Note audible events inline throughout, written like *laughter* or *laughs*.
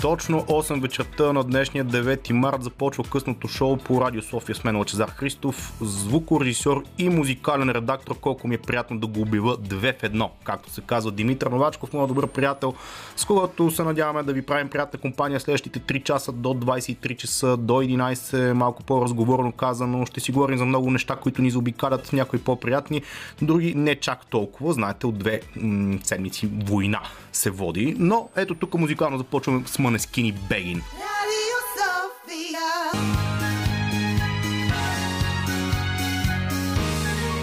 точно 8 вечерта на днешния 9 март започва късното шоу по Радио София с мен Лачезар Христов, звукорежисьор и музикален редактор. Колко ми е приятно да го убива две в едно, както се казва Димитър Новачков, моят добър приятел, с когото се надяваме да ви правим приятна компания следващите 3 часа до 23 часа, до 11, малко по-разговорно казано. Ще си говорим за много неща, които ни заобикалят, някои по-приятни, други не чак толкова. Знаете, от две м- седмици война се води, но ето тук музикално започваме с Манескини Бегин.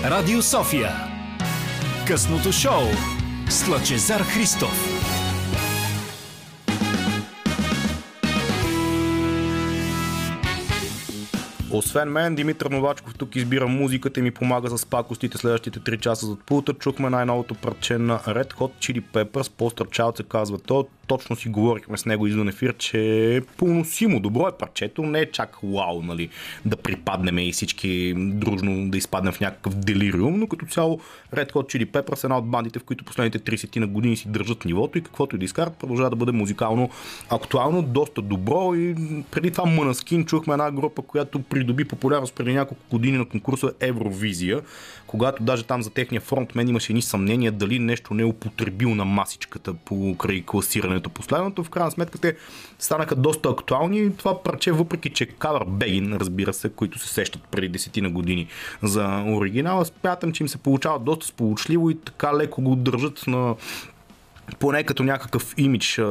Радио София. Късното шоу с Лъчезар Христов. Освен мен, Димитър Новачков тук избира музиката и ми помага с пакостите следващите 3 часа зад пулта. Чухме най-новото парче на Red Hot Chili Peppers, Child се казва то точно си говорихме с него извън ефир, че е поносимо. Добро е парчето, не е чак вау, нали, да припаднем и всички дружно да изпаднем в някакъв делириум, но като цяло Red Hot Chili Peppers е една от бандите, в които последните 30 на години си държат нивото и каквото и да изкарат, продължава да бъде музикално актуално, доста добро и преди това Манаскин чухме една група, която придоби популярност преди няколко години на конкурса Евровизия, когато даже там за техния фронтмен имаше едни съмнения дали нещо не е употребил на масичката по край класирането последното. В крайна сметка те станаха доста актуални. Това парче, въпреки че Кавър Бегин, разбира се, които се сещат преди десетина години за оригинала, смятам, че им се получава доста сполучливо и така леко го държат на поне като някакъв имидж а,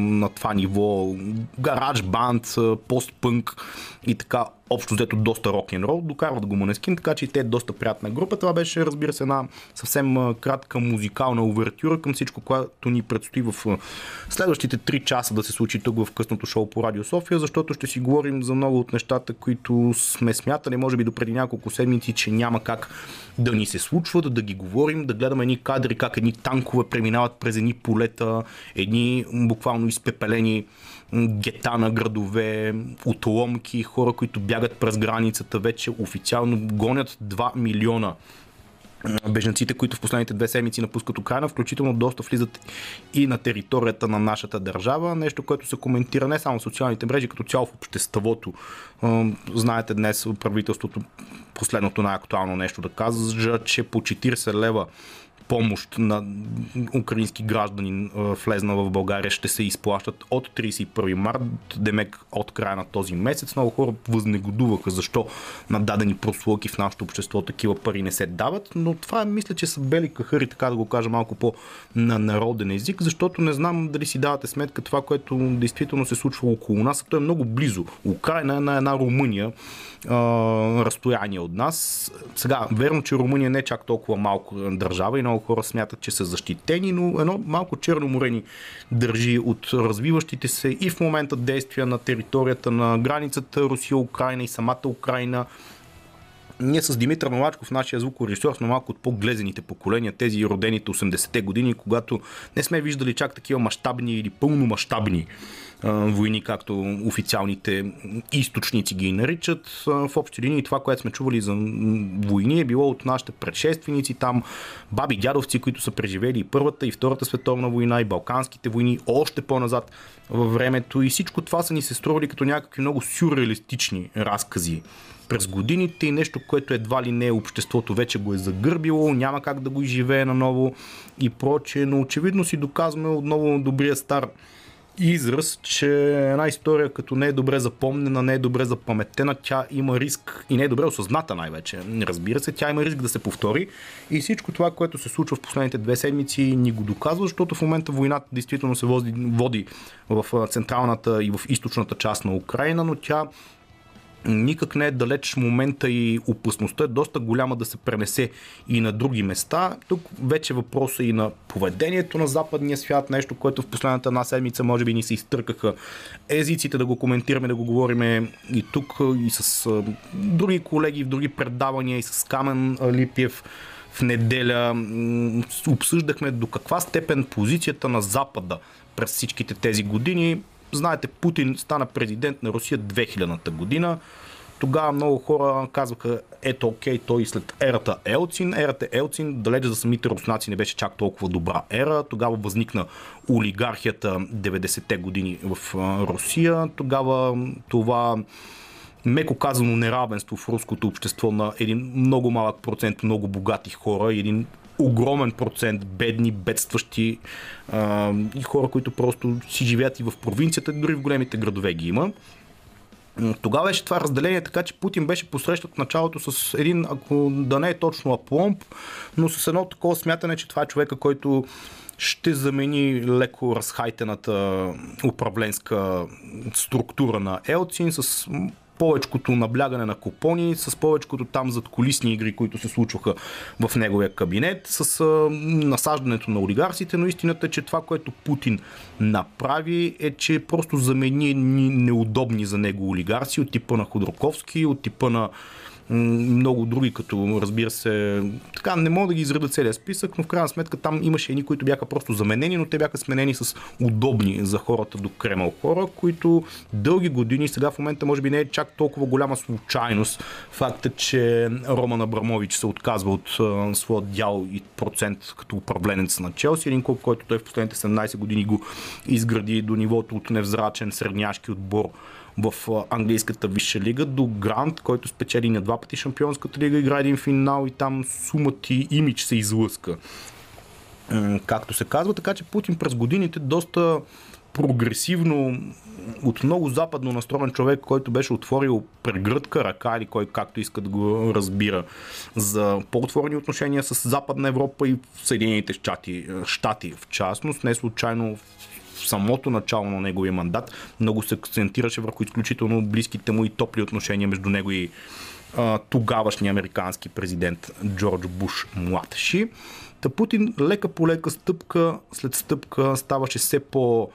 на това ниво, гараж банд, постпънк и така общо взето доста рок н рол, докарват го Манескин, така че и те е доста приятна група. Това беше, разбира се, една съвсем кратка музикална увертюра към всичко, което ни предстои в следващите 3 часа да се случи тук в късното шоу по Радио София, защото ще си говорим за много от нещата, които сме смятали, може би до преди няколко седмици, че няма как да ни се случват, да ги говорим, да гледаме едни кадри, как едни танкове преминават през едни полета, едни буквално изпепелени гета на градове, отломки, хора, които бягат през границата, вече официално гонят 2 милиона беженците, които в последните две седмици напускат Украина, включително доста влизат и на територията на нашата държава. Нещо, което се коментира не само в социалните мрежи, като цяло в обществото. Знаете днес правителството последното най-актуално нещо да казва, че по 40 лева помощ на украински граждани влезна в България ще се изплащат от 31 март, демек от края на този месец. Много хора възнегодуваха защо на дадени прослуги в нашето общество такива пари не се дават, но това мисля, че са бели кахари, така да го кажа малко по на народен език, защото не знам дали си давате сметка това, което действително се случва около нас, то е много близо. Украина е на една Румъния, разстояние от нас. Сега, верно, че Румъния не е чак толкова малко държава и много хора смятат, че са защитени, но едно малко черно море ни държи от развиващите се и в момента действия на територията на границата Русия-Украина и самата Украина. Ние с Димитър Новачков, нашия звукорежисьор, сме малко от по-глезените поколения, тези родените 80-те години, когато не сме виждали чак такива мащабни или пълномащабни войни, както официалните източници ги наричат. В общи линии това, което сме чували за войни е било от нашите предшественици, там баби, дядовци, които са преживели и Първата и Втората световна война, и Балканските войни, още по-назад във времето. И всичко това са ни се стрували като някакви много сюрреалистични разкази през годините и нещо, което едва ли не е обществото вече го е загърбило, няма как да го изживее наново и прочее, но очевидно си доказваме отново добрия стар израз, че една история като не е добре запомнена, не е добре запаметена, тя има риск и не е добре осъзната най-вече. Разбира се, тя има риск да се повтори и всичко това, което се случва в последните две седмици ни го доказва, защото в момента войната действително се води, води в централната и в източната част на Украина, но тя никак не е далеч момента и опасността е доста голяма да се пренесе и на други места. Тук вече въпроса и на поведението на западния свят, нещо, което в последната една седмица може би ни се изтъркаха езиците да го коментираме, да го говориме и тук, и с други колеги в други предавания, и с Камен Липиев в неделя. Обсъждахме до каква степен позицията на Запада през всичките тези години Знаете, Путин стана президент на Русия 2000-та година. тогава много хора казваха, ето окей, той след ерата Елцин, ерата Елцин, далеч за самите руснаци не беше чак толкова добра ера. Тогава възникна олигархията 90-те години в Русия. Тогава това меко казано неравенство в руското общество на един много малък процент много богати хора и един огромен процент бедни, бедстващи а, и хора, които просто си живеят и в провинцията, дори в големите градове ги има. Тогава беше това разделение, така че Путин беше посрещат началото с един, ако да не е точно апломб, но с едно такова смятане, че това е човека, който ще замени леко разхайтената управленска структура на Елцин с повечкото наблягане на купони, с повечкото там зад колисни игри, които се случваха в неговия кабинет, с насаждането на олигарсите, но истината е, че това, което Путин направи е, че просто замени неудобни за него олигарси от типа на Ходорковски, от типа на много други, като разбира се, така не мога да ги изреда целият списък, но в крайна сметка там имаше едни, които бяха просто заменени, но те бяха сменени с удобни за хората до Кремъл хора, които дълги години, сега в момента може би не е чак толкова голяма случайност. Факта, че Роман Абрамович се отказва от а, своя дял и процент като управленец на Челси, един клуб, който той в последните 17 години го изгради до нивото от невзрачен средняшки отбор в английската висша лига, до Грант, който спечели на два пъти шампионската лига, игра един финал и там сумът и имидж се излъска. Както се казва, така че Путин през годините доста прогресивно от много западно настроен човек, който беше отворил прегръдка, ръка или кой както иска да го разбира за по-отворени отношения с Западна Европа и Съединените щати, щати в частност. Не случайно самото начало на неговия мандат много се акцентираше върху изключително близките му и топли отношения между него и а, тогавашния американски президент Джордж Буш младши. Та Путин лека по лека, стъпка след стъпка ставаше все по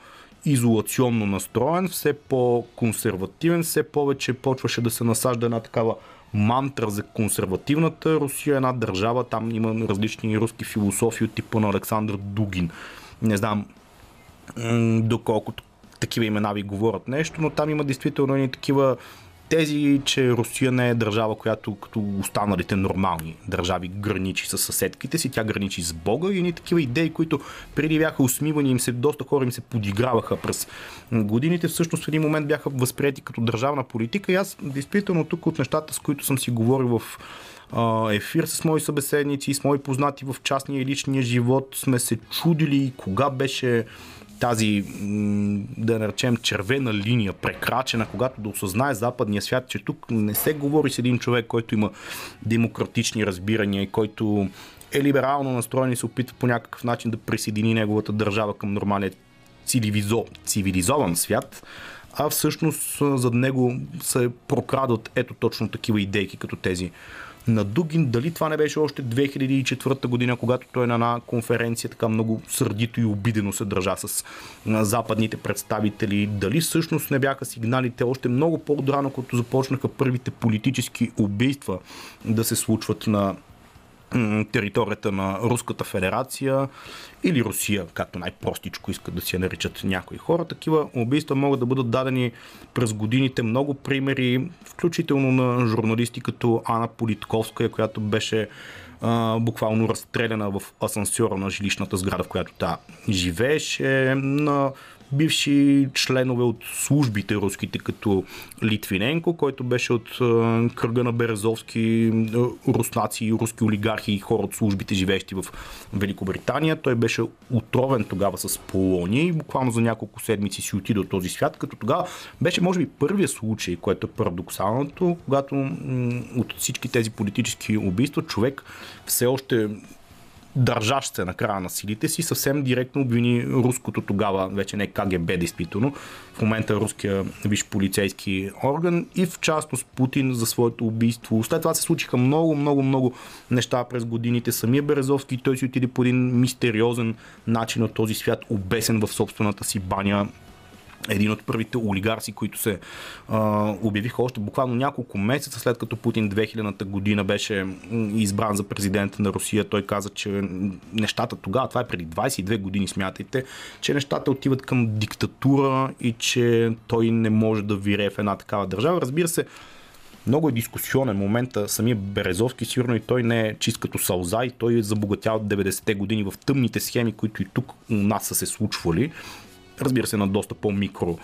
изолационно настроен, все по-консервативен, все повече почваше да се насажда една такава мантра за консервативната Русия, една държава, там има различни руски философии от типа на Александър Дугин. Не знам доколкото такива имена ви говорят нещо, но там има действително и такива тези, че Русия не е държава, която като останалите нормални държави граничи с съседките си, тя граничи с Бога и ни такива идеи, които преди бяха усмивани, им се, доста хора им се подиграваха през годините, всъщност в един момент бяха възприяти като държавна политика и аз действително тук от нещата, с които съм си говорил в ефир с мои събеседници и с мои познати в частния и личния живот сме се чудили кога беше тази, да наречем, червена линия, прекрачена, когато да осъзнае западния свят, че тук не се говори с един човек, който има демократични разбирания и който е либерално настроен и се опитва по някакъв начин да присъедини неговата държава към нормалния цивилизо, цивилизован свят, а всъщност зад него се прокрадат ето точно такива идейки, като тези на Дугин. Дали това не беше още 2004 година, когато той на една конференция така много сърдито и обидено се държа с западните представители. Дали всъщност не бяха сигналите още много по-рано, като започнаха първите политически убийства да се случват на територията на Руската федерация или Русия, както най-простичко искат да си я наричат някои хора. Такива убийства могат да бъдат дадени през годините много примери, включително на журналисти като Ана Политковска, която беше а, буквално разстреляна в асансьора на жилищната сграда, в която тя живееше, на бивши членове от службите руските, като Литвиненко, който беше от кръга на Березовски руснаци, руски олигархи и хора от службите, живеещи в Великобритания. Той беше отровен тогава с полония и буквално за няколко седмици си отиде от този свят, като тогава беше, може би, първия случай, което е парадоксалното, когато от всички тези политически убийства човек все още държащ се на края на силите си, съвсем директно обвини руското тогава, вече не КГБ действително, в момента руския виш полицейски орган и в частност Путин за своето убийство. След това се случиха много, много, много неща през годините. Самия Березовски той си отиде по един мистериозен начин от този свят, обесен в собствената си баня един от първите олигарси, които се а, обявиха още буквално няколко месеца след като Путин 2000-та година беше избран за президент на Русия. Той каза, че нещата тогава, това е преди 22 години, смятайте, че нещата отиват към диктатура и че той не може да вирее в една такава държава. Разбира се, много е дискусионен момента. Самия Березовски, сигурно и той не е чист като сълза и той е забогатял от 90-те години в тъмните схеми, които и тук у нас са се случвали разбира се, на доста по-микро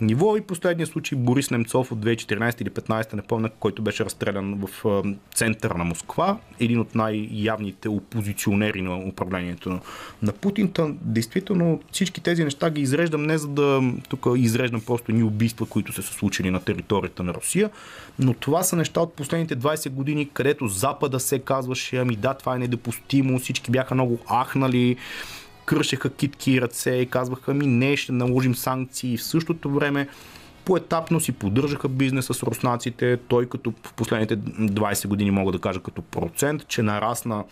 ниво. И последния случай Борис Немцов от 2014 или 2015, не помня, който беше разстрелян в центъра на Москва, един от най-явните опозиционери на управлението на, на Путин. Действително всички тези неща ги изреждам не за да тук изреждам просто ни убийства, които се са случили на територията на Русия, но това са неща от последните 20 години, където Запада се казваше, ами да, това е недопустимо, всички бяха много ахнали, кръшеха китки и ръце и казваха ми не, ще наложим санкции и в същото време поетапно си поддържаха бизнеса с руснаците. Той като в последните 20 години мога да кажа като процент, че нарасна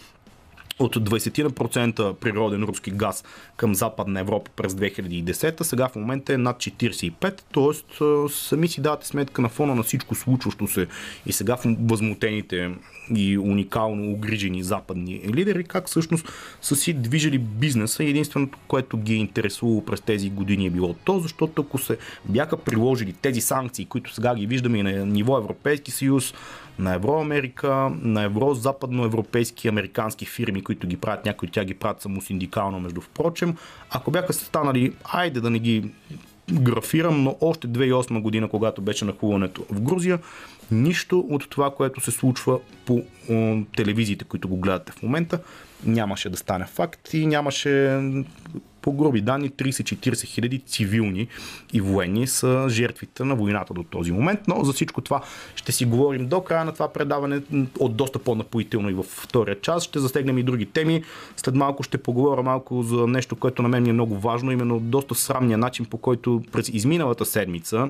от 20% природен руски газ към Западна Европа през 2010, сега в момента е над 45, т.е. сами си давате сметка на фона на всичко случващо се и сега в възмутените и уникално огрижени западни лидери, как всъщност са си движили бизнеса и единственото, което ги е интересувало през тези години е било то, защото ако се бяха приложили тези санкции, които сега ги виждаме и на ниво Европейски съюз, на Евроамерика, на евро-западноевропейски американски фирми, които ги правят, някои от тях ги правят само синдикално, между впрочем. Ако бяха станали, айде да не ги графирам, но още 2008 година, когато беше нахуването в Грузия, нищо от това, което се случва по телевизиите, които го гледате в момента, нямаше да стане факт и нямаше по груби данни 30-40 хиляди цивилни и военни са жертвите на войната до този момент, но за всичко това ще си говорим до края на това предаване от доста по-напоително и във втория час. Ще засегнем и други теми. След малко ще поговоря малко за нещо, което на мен е много важно, именно доста срамния начин, по който през изминалата седмица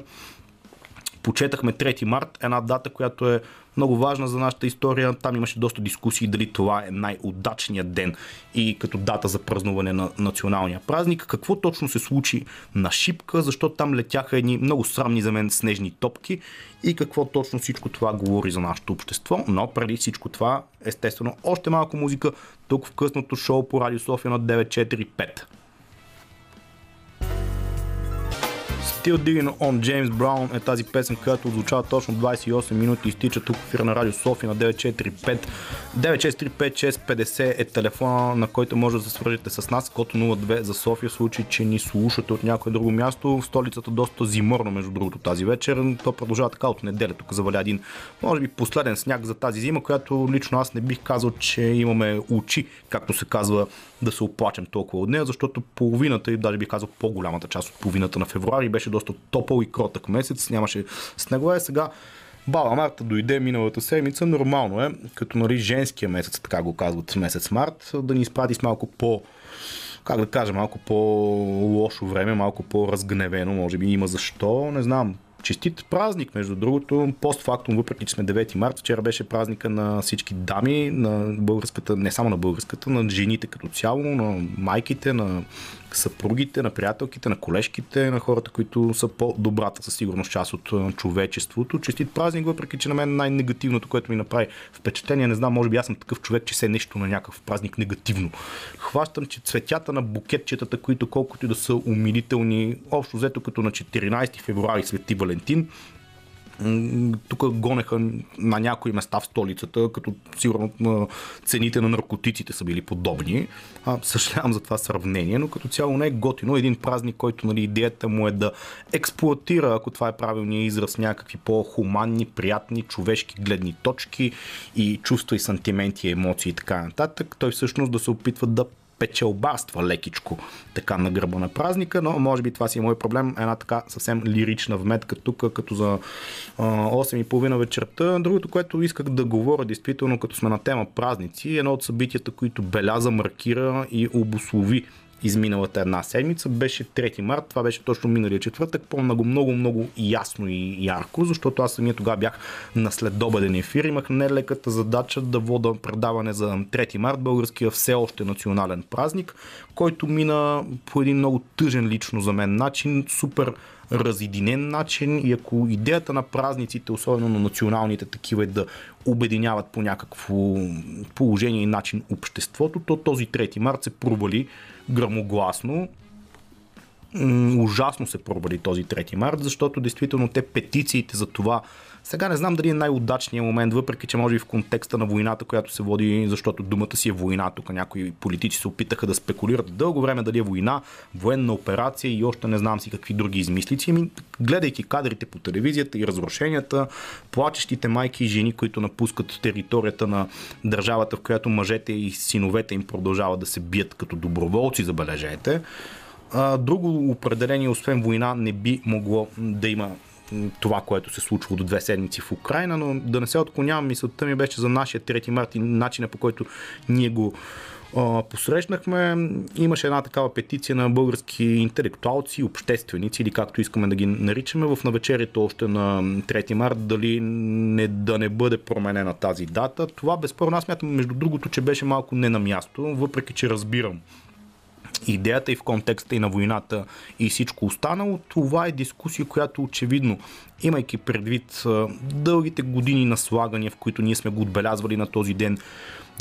почетахме 3 март, една дата, която е много важна за нашата история. Там имаше доста дискусии дали това е най-удачният ден и като дата за празнуване на националния празник. Какво точно се случи на Шипка, защото там летяха едни много срамни за мен снежни топки и какво точно всичко това говори за нашето общество. Но преди всичко това, естествено, още малко музика тук в късното шоу по Радио София на 945. Still Digging on James Brown е тази песен, която озвучава точно 28 минути и изтича тук в на Радио София на 945. 9635650 е телефона, на който може да се свържете с нас, кото 02 за София, в случай, че ни слушате от някое друго място. В столицата доста зиморно, между другото, тази вечер. То продължава така от неделя. Тук заваля един, може би, последен сняг за тази зима, която лично аз не бих казал, че имаме очи, както се казва, да се оплачем толкова от нея, защото половината и даже бих казал по-голямата част от половината на февруари беше доста топъл и кротък месец, нямаше снегове. Сега Баба Марта дойде миналата седмица, нормално е, като нали женския месец, така го казват месец март, да ни изпрати с малко по как да кажа, малко по-лошо време, малко по-разгневено, може би има защо, не знам. Честит празник, между другото, постфактум, въпреки че сме 9 марта, вчера беше празника на всички дами, на българската, не само на българската, на жените като цяло, на майките, на съпругите, на приятелките, на колежките, на хората, които са по-добрата със сигурност част от човечеството. Честит празник, въпреки че на мен най-негативното, което ми направи впечатление, не знам, може би аз съм такъв човек, че се нещо на някакъв празник негативно. Хващам, че цветята на букетчетата, които колкото и да са умилителни, общо взето като на 14 февруари Свети Валентин, тук гонеха на някои места в столицата, като сигурно цените на наркотиците са били подобни. А, съжалявам за това сравнение, но като цяло не е готино. Един празник, който нали, идеята му е да експлуатира, ако това е правилният израз, някакви по-хуманни, приятни, човешки гледни точки и чувства и сантименти, емоции и така нататък. Той всъщност да се опитва да печелбарства лекичко така на гърба на празника, но може би това си е мой проблем. Една така съвсем лирична вметка тук, като за 8.30 вечерта. Другото, което исках да говоря, действително, като сме на тема празници, едно от събитията, които беляза, маркира и обослови изминалата една седмица. Беше 3 март, това беше точно миналия четвъртък, по-много, много, много ясно и ярко, защото аз самия тогава бях на следобеден ефир. Имах нелеката задача да вода предаване за 3 март, българския все още национален празник, който мина по един много тъжен лично за мен начин, супер разединен начин и ако идеята на празниците, особено на националните такива е да обединяват по някакво положение и начин обществото, то този 3 март се провали грамогласно. Ужасно се провали този 3 март, защото действително те петициите за това сега не знам дали е най-удачният момент, въпреки че може и в контекста на войната, която се води, защото думата си е война. Тук някои политици се опитаха да спекулират дълго време дали е война, военна операция и още не знам си какви други измислици. Ами, гледайки кадрите по телевизията и разрушенията, плачещите майки и жени, които напускат територията на държавата, в която мъжете и синовете им продължават да се бият като доброволци, забележете. Друго определение, освен война, не би могло да има това, което се случва до две седмици в Украина, но да не се отклонявам, мисълта ми беше за нашия 3 март и начина по който ние го посрещнахме. Имаше една такава петиция на български интелектуалци, общественици или както искаме да ги наричаме в навечерието още на 3 март, дали не, да не бъде променена тази дата. Това безспорно аз мятам между другото, че беше малко не на място, въпреки че разбирам идеята и в контекста и на войната и всичко останало, това е дискусия, която очевидно, имайки предвид дългите години на слагания, в които ние сме го отбелязвали на този ден,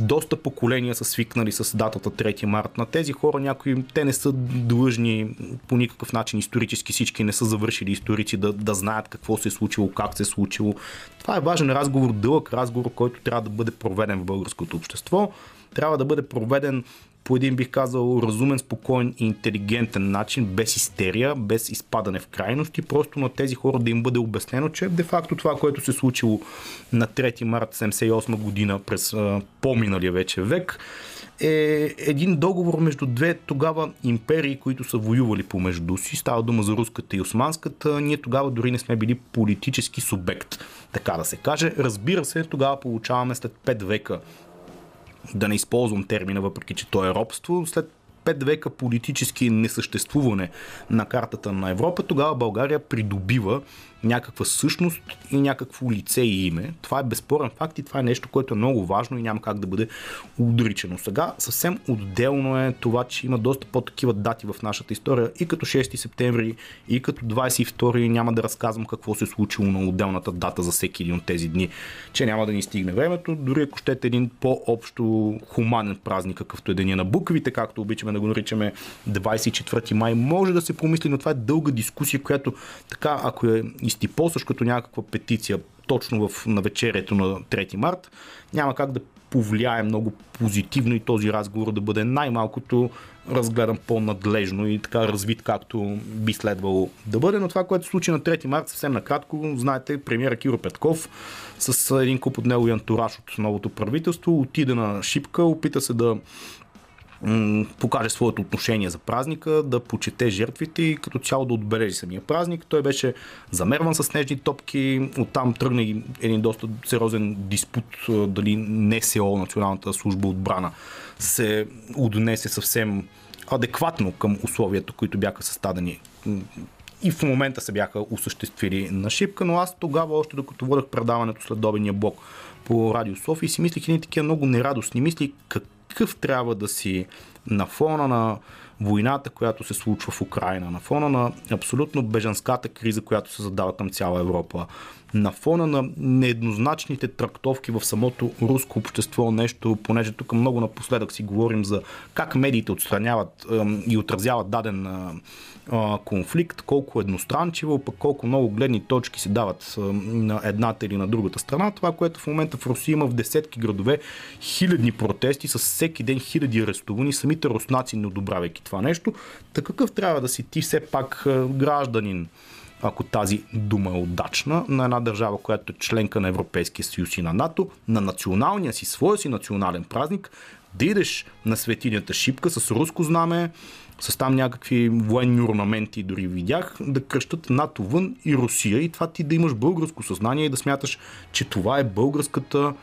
доста поколения са свикнали с датата 3 март. На тези хора някои, те не са длъжни по никакъв начин исторически, всички не са завършили историци да, да знаят какво се е случило, как се е случило. Това е важен разговор, дълъг разговор, който трябва да бъде проведен в българското общество. Трябва да бъде проведен по един бих казал разумен, спокоен и интелигентен начин, без истерия, без изпадане в крайности, просто на тези хора да им бъде обяснено, че де-факто това, което се е случило на 3 марта 1978 година през по-миналия вече век, е един договор между две тогава империи, които са воювали помежду си. Става дума за руската и османската. Ние тогава дори не сме били политически субект, така да се каже. Разбира се, тогава получаваме след 5 века да не използвам термина, въпреки че то е робство, след пет века политически несъществуване на картата на Европа, тогава България придобива някаква същност и някакво лице и име. Това е безспорен факт и това е нещо, което е много важно и няма как да бъде удричено. Сега съвсем отделно е това, че има доста по-такива дати в нашата история и като 6 септември, и като 22 няма да разказвам какво се е случило на отделната дата за всеки един от тези дни, че няма да ни стигне времето. Дори ако щете един по-общо хуманен празник, какъвто е деня на буквите, както обичаме да го наричаме 24 май, може да се помисли, но това е дълга дискусия, която така, ако е изтипосваш като някаква петиция точно в навечерието на 3 март, няма как да повлияе много позитивно и този разговор да бъде най-малкото разгледан по-надлежно и така развит както би следвало да бъде. Но това, което се случи на 3 марта, съвсем накратко, знаете, премиера Киро Петков с един куп от него и антураж от новото правителство отиде на Шипка, опита се да покаже своето отношение за празника, да почете жертвите и като цяло да отбележи самия празник. Той беше замерван с снежни топки, оттам тръгна един доста сериозен диспут дали НСО, Националната служба отбрана, се отнесе съвсем адекватно към условията, които бяха създадени и в момента се бяха осъществили на шипка, но аз тогава, още докато водах предаването след добения блок по Радио София, си мислих едни такива много нерадостни мисли, как какъв трябва да си на фона на войната, която се случва в Украина, на фона на абсолютно бежанската криза, която се задава към цяла Европа, на фона на нееднозначните трактовки в самото руско общество, нещо, понеже тук много напоследък си говорим за как медиите отстраняват и отразяват даден конфликт, колко едностранчиво, пък колко много гледни точки се дават на едната или на другата страна. Това, което в момента в Русия има в десетки градове хилядни протести, с всеки ден хиляди арестувани, самите руснаци не одобрявайки това нещо. Такъв трябва да си ти все пак гражданин ако тази дума е удачна, на една държава, която е членка на Европейския съюз и на НАТО, на националния си, своя си национален празник, да идеш на светинята шипка с руско знаме, с там някакви военни орнаменти, дори видях, да кръщат НАТО вън и Русия и това ти да имаш българско съзнание и да смяташ, че това е българската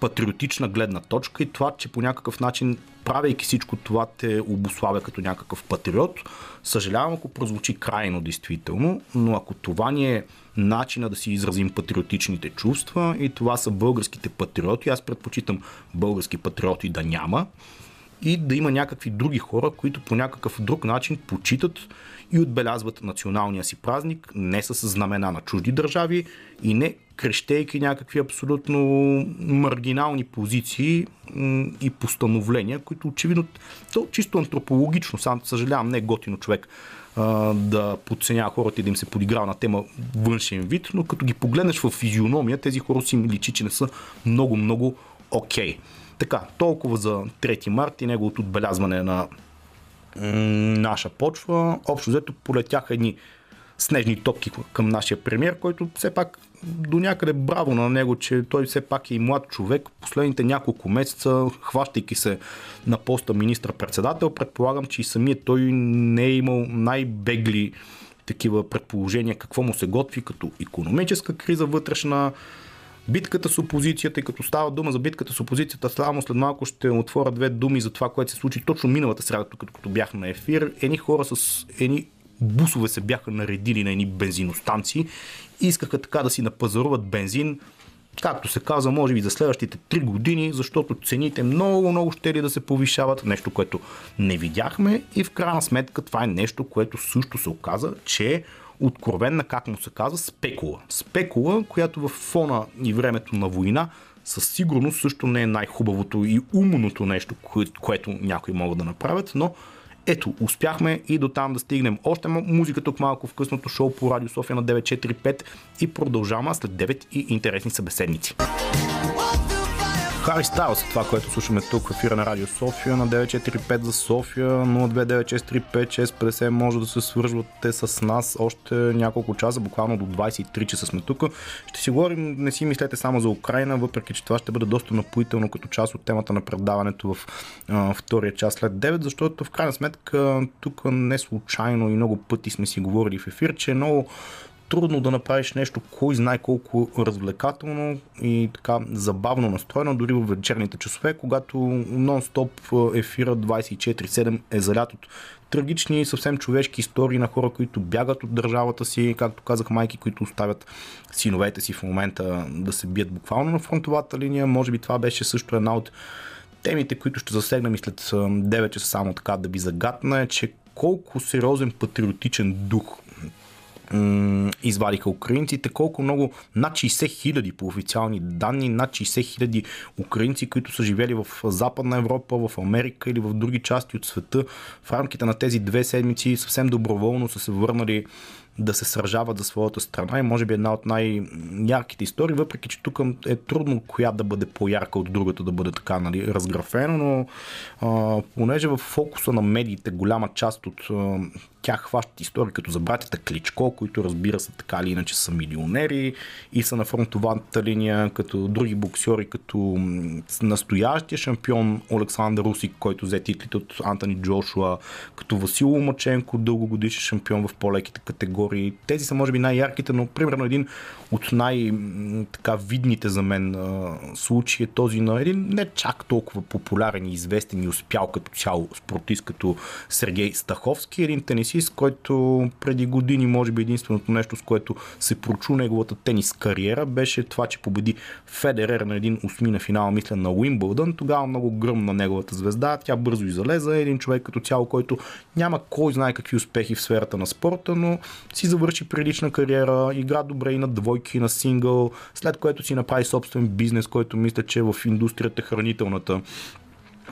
патриотична гледна точка и това, че по някакъв начин, правейки всичко това, те обославя като някакъв патриот. Съжалявам, ако прозвучи крайно действително, но ако това ни е начина да си изразим патриотичните чувства и това са българските патриоти, аз предпочитам български патриоти да няма, и да има някакви други хора, които по някакъв друг начин почитат и отбелязват националния си празник, не с знамена на чужди държави и не крещейки някакви абсолютно маргинални позиции и постановления, които очевидно, то чисто антропологично, сам съжалявам, не е готино човек да подценява хората и да им се подиграва на тема външен вид, но като ги погледнеш в физиономия, тези хора си личи, че не са много-много окей. Okay. Така, толкова за 3 март и неговото отбелязване на наша почва. Общо взето полетяха едни снежни топки към нашия премьер, който все пак до някъде браво на него, че той все пак е и млад човек. Последните няколко месеца, хващайки се на поста министр-председател, предполагам, че и самият той не е имал най-бегли такива предположения какво му се готви като економическа криза вътрешна, битката с опозицията и като става дума за битката с опозицията, само след малко ще отворя две думи за това, което се случи точно миналата среда, тук като бях на ефир. Едни хора с едни бусове се бяха наредили на едни бензиностанции и искаха така да си напазаруват бензин, както се казва, може би за следващите 3 години, защото цените много, много ще ли да се повишават, нещо, което не видяхме и в крайна сметка това е нещо, което също се оказа, че откровенна, как му се казва, спекула. Спекула, която в фона и времето на война със сигурност също не е най-хубавото и умното нещо, което някои могат да направят, но ето, успяхме и до там да стигнем. Още музика тук малко в късното шоу по Радио София на 945 и продължаваме след 9 и интересни събеседници. Хари Стайлс това, което слушаме тук в ефира на Радио София на 945 за София 029635650 може да се свържвате с нас още няколко часа, буквално до 23 часа сме тук. Ще си говорим, не си мислете само за Украина, въпреки че това ще бъде доста напоително като част от темата на предаването в а, втория час след 9, защото в крайна сметка тук не случайно и много пъти сме си говорили в ефир, че е много трудно да направиш нещо, кой знае колко развлекателно и така забавно настроено, дори в вечерните часове, когато нон-стоп ефира 24-7 е залят от трагични, съвсем човешки истории на хора, които бягат от държавата си, както казах, майки, които оставят синовете си в момента да се бият буквално на фронтовата линия. Може би това беше също една от темите, които ще засегнем и след 9 часа само така да ви загадна е, че колко сериозен патриотичен дух извадиха украинците, колко много, над 60 хиляди по официални данни, над 60 хиляди украинци, които са живели в Западна Европа, в Америка или в други части от света, в рамките на тези две седмици съвсем доброволно са се върнали да се сражават за своята страна. И може би една от най-ярките истории, въпреки че тук е трудно коя да бъде по-ярка от другата, да бъде така нали, разграфено, но а, понеже в фокуса на медиите голяма част от тях хващат истории като за братята Кличко, които разбира се така или иначе са милионери и са на фронтовата линия, като други боксери, като настоящия шампион Александър Русик, който взе титлите от Антони Джошуа, като Васил Ломаченко, дългогодишен шампион в по-леките категории. Тези са може би най-ярките, но примерно един от най-видните за мен случаи е този на един не чак толкова популярен и известен и успял като цяло спортист като Сергей Стаховски, един тенисист, който преди години може би единственото нещо, с което се прочу неговата тенис кариера, беше това, че победи Федерер на един осмина финал, мисля, на Уимбълдън. Тогава много гръмна неговата звезда, тя бързо излезе, един човек като цяло, който няма кой знае какви успехи в сферата на спорта, но си завърши прилична кариера, игра добре и на двойки, и на сингъл, след което си направи собствен бизнес, който мисля, че е в индустрията хранителната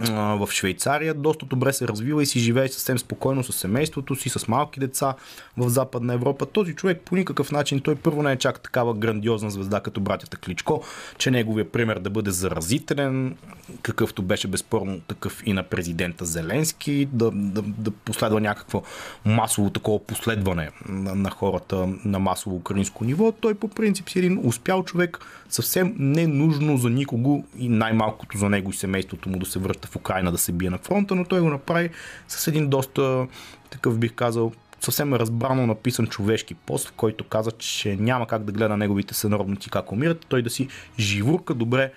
в Швейцария. Доста добре се развива и си живее съвсем спокойно с семейството си, с малки деца в Западна Европа. Този човек по никакъв начин, той първо не е чак такава грандиозна звезда като братята Кличко, че неговия пример да бъде заразителен, какъвто беше безспорно такъв и на президента Зеленски, да, да, да последва някакво масово такова последване на, на хората на масово украинско ниво. Той по принцип си един успял човек, съвсем не нужно за никого и най-малкото за него и семейството му да се връща в Украина да се бие на фронта, но той го направи с един доста, такъв бих казал, съвсем разбрано написан човешки пост, в който каза, че няма как да гледа неговите сънародници как умират, той да си живурка добре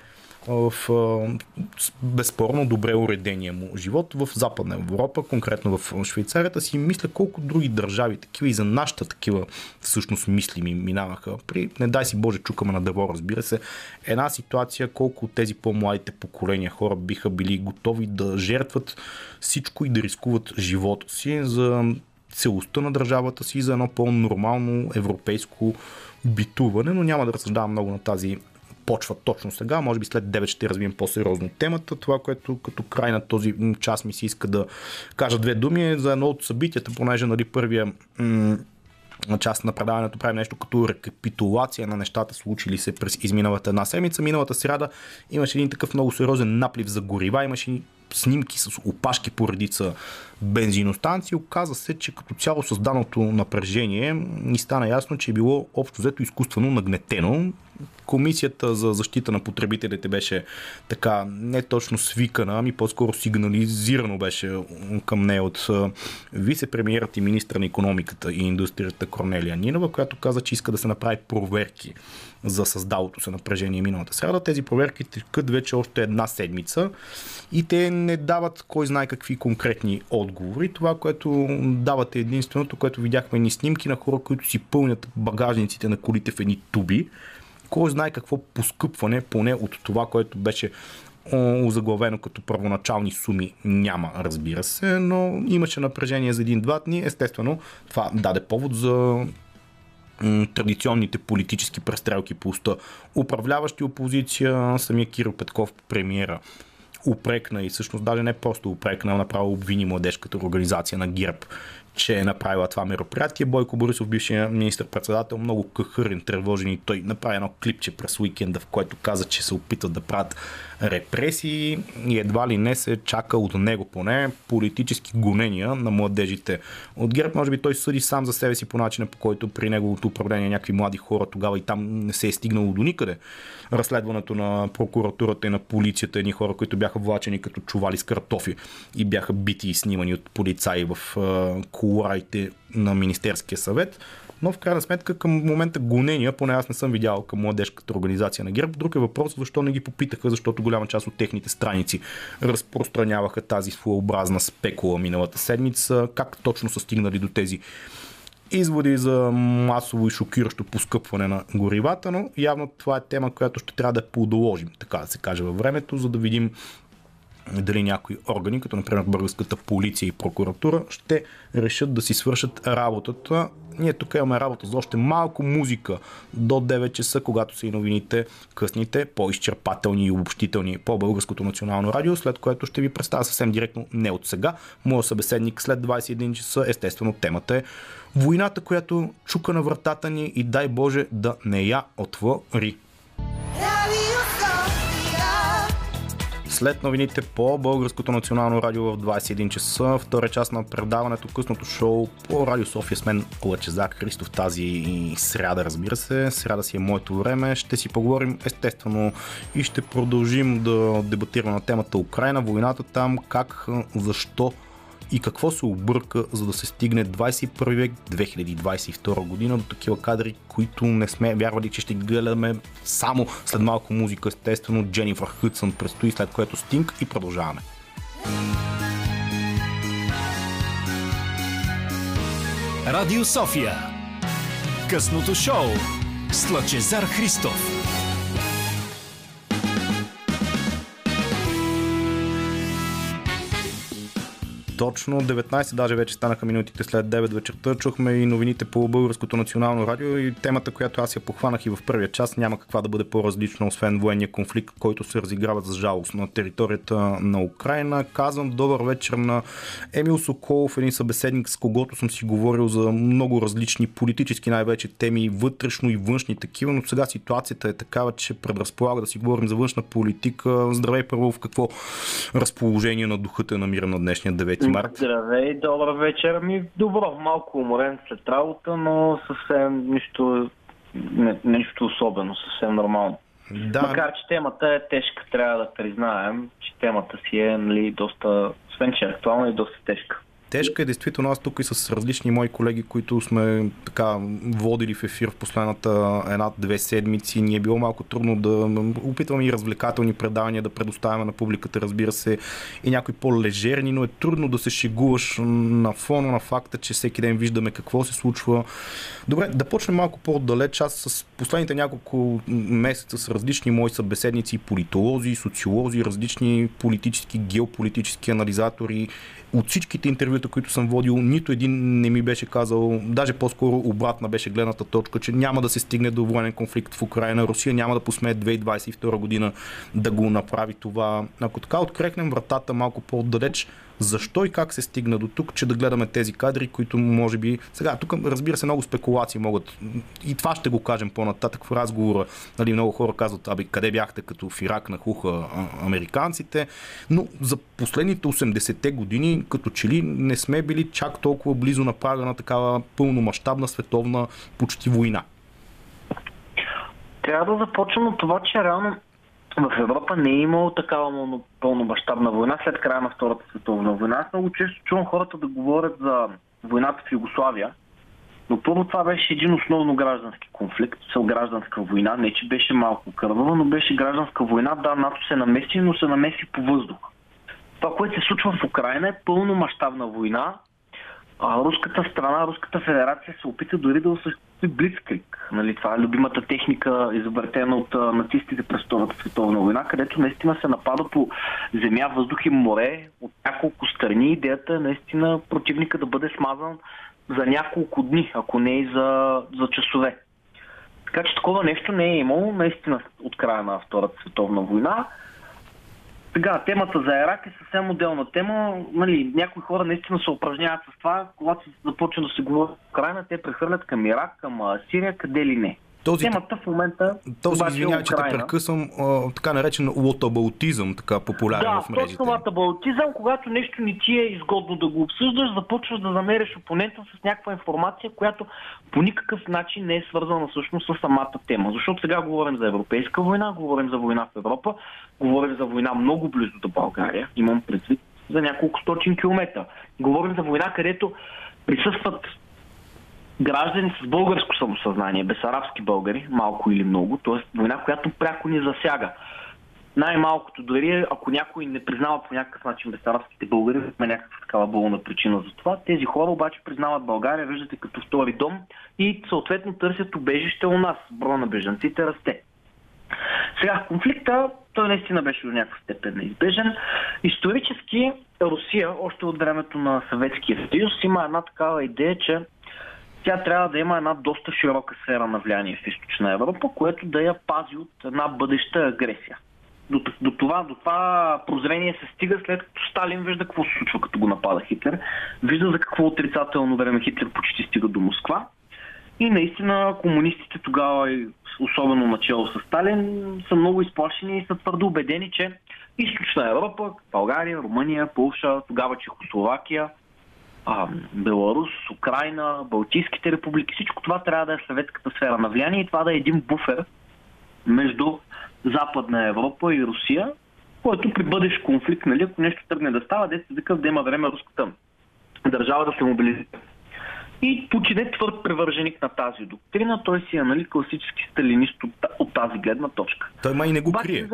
в безспорно добре уредения му живот в Западна Европа, конкретно в Швейцарията си мисля колко други държави такива и за нашата такива всъщност мисли ми минаваха. При, не дай си Боже, чукаме на дърво, разбира се, една ситуация колко тези по-младите поколения хора биха били готови да жертват всичко и да рискуват живота си за целостта на държавата си, за едно по-нормално европейско битуване, но няма да разсъждавам много на тази почва точно сега. Може би след 9 ще развием по-сериозно темата. Това, което като край на този час ми се иска да кажа две думи е за едно от събитията, понеже нали, първия м- част на предаването правим нещо като рекапитулация на нещата, случили се през изминалата една седмица. Миналата сряда имаше един такъв много сериозен наплив за горива, имаше снимки с опашки по редица бензиностанции. Оказа се, че като цяло създаното напрежение ни стана ясно, че е било общо взето изкуствено нагнетено. Комисията за защита на потребителите беше така не точно свикана, ами по-скоро сигнализирано беше към нея от вице-премьерът и министър на економиката и индустрията Корнелия Нинова, която каза, че иска да се направи проверки за създалото се напрежение миналата среда. Тези проверки текат вече още една седмица и те не дават кой знае какви конкретни отговори. Това, което дават е единственото, което видяхме ни снимки на хора, които си пълнят багажниците на колите в едни туби. Кой знае какво поскъпване, поне от това, което беше озаглавено като първоначални суми няма, разбира се, но имаше напрежение за един-два дни. Естествено, това даде повод за традиционните политически престрелки по уста. Управляващи опозиция, самия Кирил Петков, премиера, упрекна и всъщност даже не просто упрекна, направо обвини младежката организация на ГЕРБ, че е направила това мероприятие. Бойко Борисов, бившия министр-председател, много къхърен, тревожен и той направи едно клипче през уикенда, в което каза, че се опитат да правят репресии и едва ли не се чака от него поне политически гонения на младежите. От ГЕРБ може би той съди сам за себе си по начина по който при неговото управление някакви млади хора тогава и там не се е стигнало до никъде. Разследването на прокуратурата и на полицията, едни хора, които бяха влачени като чували с картофи и бяха бити и снимани от полицаи в кулуарите на Министерския съвет но в крайна сметка към момента гонения, поне аз не съм видял към младежката организация на ГЕРБ. Друг е въпрос, защо не ги попитаха, защото голяма част от техните страници разпространяваха тази своеобразна спекула миналата седмица, как точно са стигнали до тези изводи за масово и шокиращо поскъпване на горивата, но явно това е тема, която ще трябва да подоложим, така да се каже във времето, за да видим дали някои органи, като например българската полиция и прокуратура, ще решат да си свършат работата. Ние тук имаме работа за още малко музика до 9 часа, когато са и новините късните, по-изчерпателни и обобщителни по Българското национално радио, след което ще ви представя съвсем директно не от сега. Моя събеседник след 21 часа, естествено темата е войната, която чука на вратата ни и дай Боже да не я отвори. След новините по Българското национално радио в 21 часа, втора част на предаването късното шоу по Радио София с мен Лъчезар Христов тази сряда, разбира се. Сряда си е моето време. Ще си поговорим естествено и ще продължим да дебатираме на темата Украина, войната там, как, защо и какво се обърка, за да се стигне 21 век, 2022 година до такива кадри, които не сме вярвали, че ще гледаме само след малко музика, естествено Дженифър Хътсън предстои, след което Стинг и продължаваме. Радио София Късното шоу с Лъчезар Христов Точно 19, даже вече станаха минутите след 9 вечерта. Чухме и новините по Българското национално радио и темата, която аз я похванах и в първия час, няма каква да бъде по-различна, освен военния конфликт, който се разиграва за жалост на територията на Украина. Казвам добър вечер на Емил Соколов, един събеседник, с когото съм си говорил за много различни политически най-вече теми, вътрешно и външни такива, но сега ситуацията е такава, че предразполага да си говорим за външна политика. Здравей първо в какво разположение на духата намира на днешния 9 март. Здравей, добър вечер. Ми добро, малко уморен след работа, но съвсем нищо, не, нищо особено, съвсем нормално. Да. Макар, че темата е тежка, трябва да признаем, че темата си е нали, доста, освен че е актуална и доста тежка. Тежка е, действително аз тук и с различни мои колеги, които сме така водили в ефир в последната една-две седмици. Ни е било малко трудно да опитваме и развлекателни предавания да предоставяме на публиката, разбира се, и някои по-лежерни, но е трудно да се шегуваш на фона на факта, че всеки ден виждаме какво се случва. Добре, да почнем малко по-отдалеч. Аз с последните няколко месеца с различни мои събеседници, политолози, социолози, различни политически, геополитически анализатори, от всичките интервюта, които съм водил, нито един не ми беше казал, даже по-скоро обратна беше гледната точка, че няма да се стигне до военен конфликт в Украина. Русия няма да посмее 2022 година да го направи това. Ако така открехнем вратата малко по-отдалеч, защо и как се стигна до тук, че да гледаме тези кадри, които може би... Сега, тук разбира се, много спекулации могат. И това ще го кажем по-нататък в разговора. Нали, много хора казват, аби къде бяхте като в Ирак нахуха американците. Но за последните 80-те години, като че ли не сме били чак толкова близо на прага на такава пълномащабна световна почти война. Трябва да започнем от това, че реално в Европа не е имало такава пълномащабна война след края на Втората световна война. Аз много често чувам хората да говорят за войната в Югославия, но първо това беше един основно граждански конфликт, цел гражданска война. Не, че беше малко кървава, но беше гражданска война. Да, НАТО се намеси, но се намеси по въздух. Това, което се случва в Украина е пълномащабна война, а руската страна, Руската федерация се опита дори да осъществи блицкрик. Нали, това е любимата техника, извъртена от нацистите през Втората световна война, където наистина се напада по земя, въздух и море от няколко страни. Идеята е наистина противника да бъде смазан за няколко дни, ако не и за, за часове. Така че такова нещо не е имало наистина от края на Втората световна война. Сега, темата за Ирак е съвсем отделна тема. Нали, някои хора наистина се упражняват с това, когато започва да се говори в Украина, те прехвърлят към Ирак, към Сирия, къде ли не. Този, Темата в момента. Този, извинявай, че те прекъсвам, така наречен лотабалтизъм, така популярен да, в мрежите. Да, лотабалтизъм, когато нещо не ти е изгодно да го обсъждаш, започваш да намериш опонента с някаква информация, която по никакъв начин не е свързана всъщност с самата тема. Защото сега говорим за европейска война, говорим за война в Европа, говорим за война много близо до България, имам предвид за няколко стотин километра. Говорим за война, където присъстват граждани с българско самосъзнание, безарабски българи, малко или много, т.е. война, която пряко ни засяга. Най-малкото, дори ако някой не признава по някакъв начин безарабските българи, има някаква такава болна причина за това. Тези хора обаче признават България, виждате като втори дом и съответно търсят убежище у нас. Броя на бежанците расте. Сега, конфликта, той наистина беше до някаква степен неизбежен. Исторически Русия, още от времето на Съветския съюз, има една такава идея, че тя трябва да има една доста широка сфера на влияние в източна Европа, което да я пази от една бъдеща агресия. До, до, това, до това прозрение се стига след като Сталин вижда какво се случва, като го напада Хитлер. Вижда за какво отрицателно време Хитлер почти стига до Москва. И наистина комунистите тогава, особено начало с Сталин, са много изплашени и са твърдо убедени, че източна Европа, България, Румъния, Полша, тогава Чехословакия, а, Беларус, Украина, Балтийските републики, всичко това трябва да е съветската сфера на влияние и това да е един буфер между Западна Европа и Русия, който при бъдещ конфликт, нали, ако нещо тръгне да става, да се такъв да има време руската държава да се мобилизира. И Путин е твърд превърженик на тази доктрина, той си е нали, класически сталинист от, от тази гледна точка. Той май не го крие.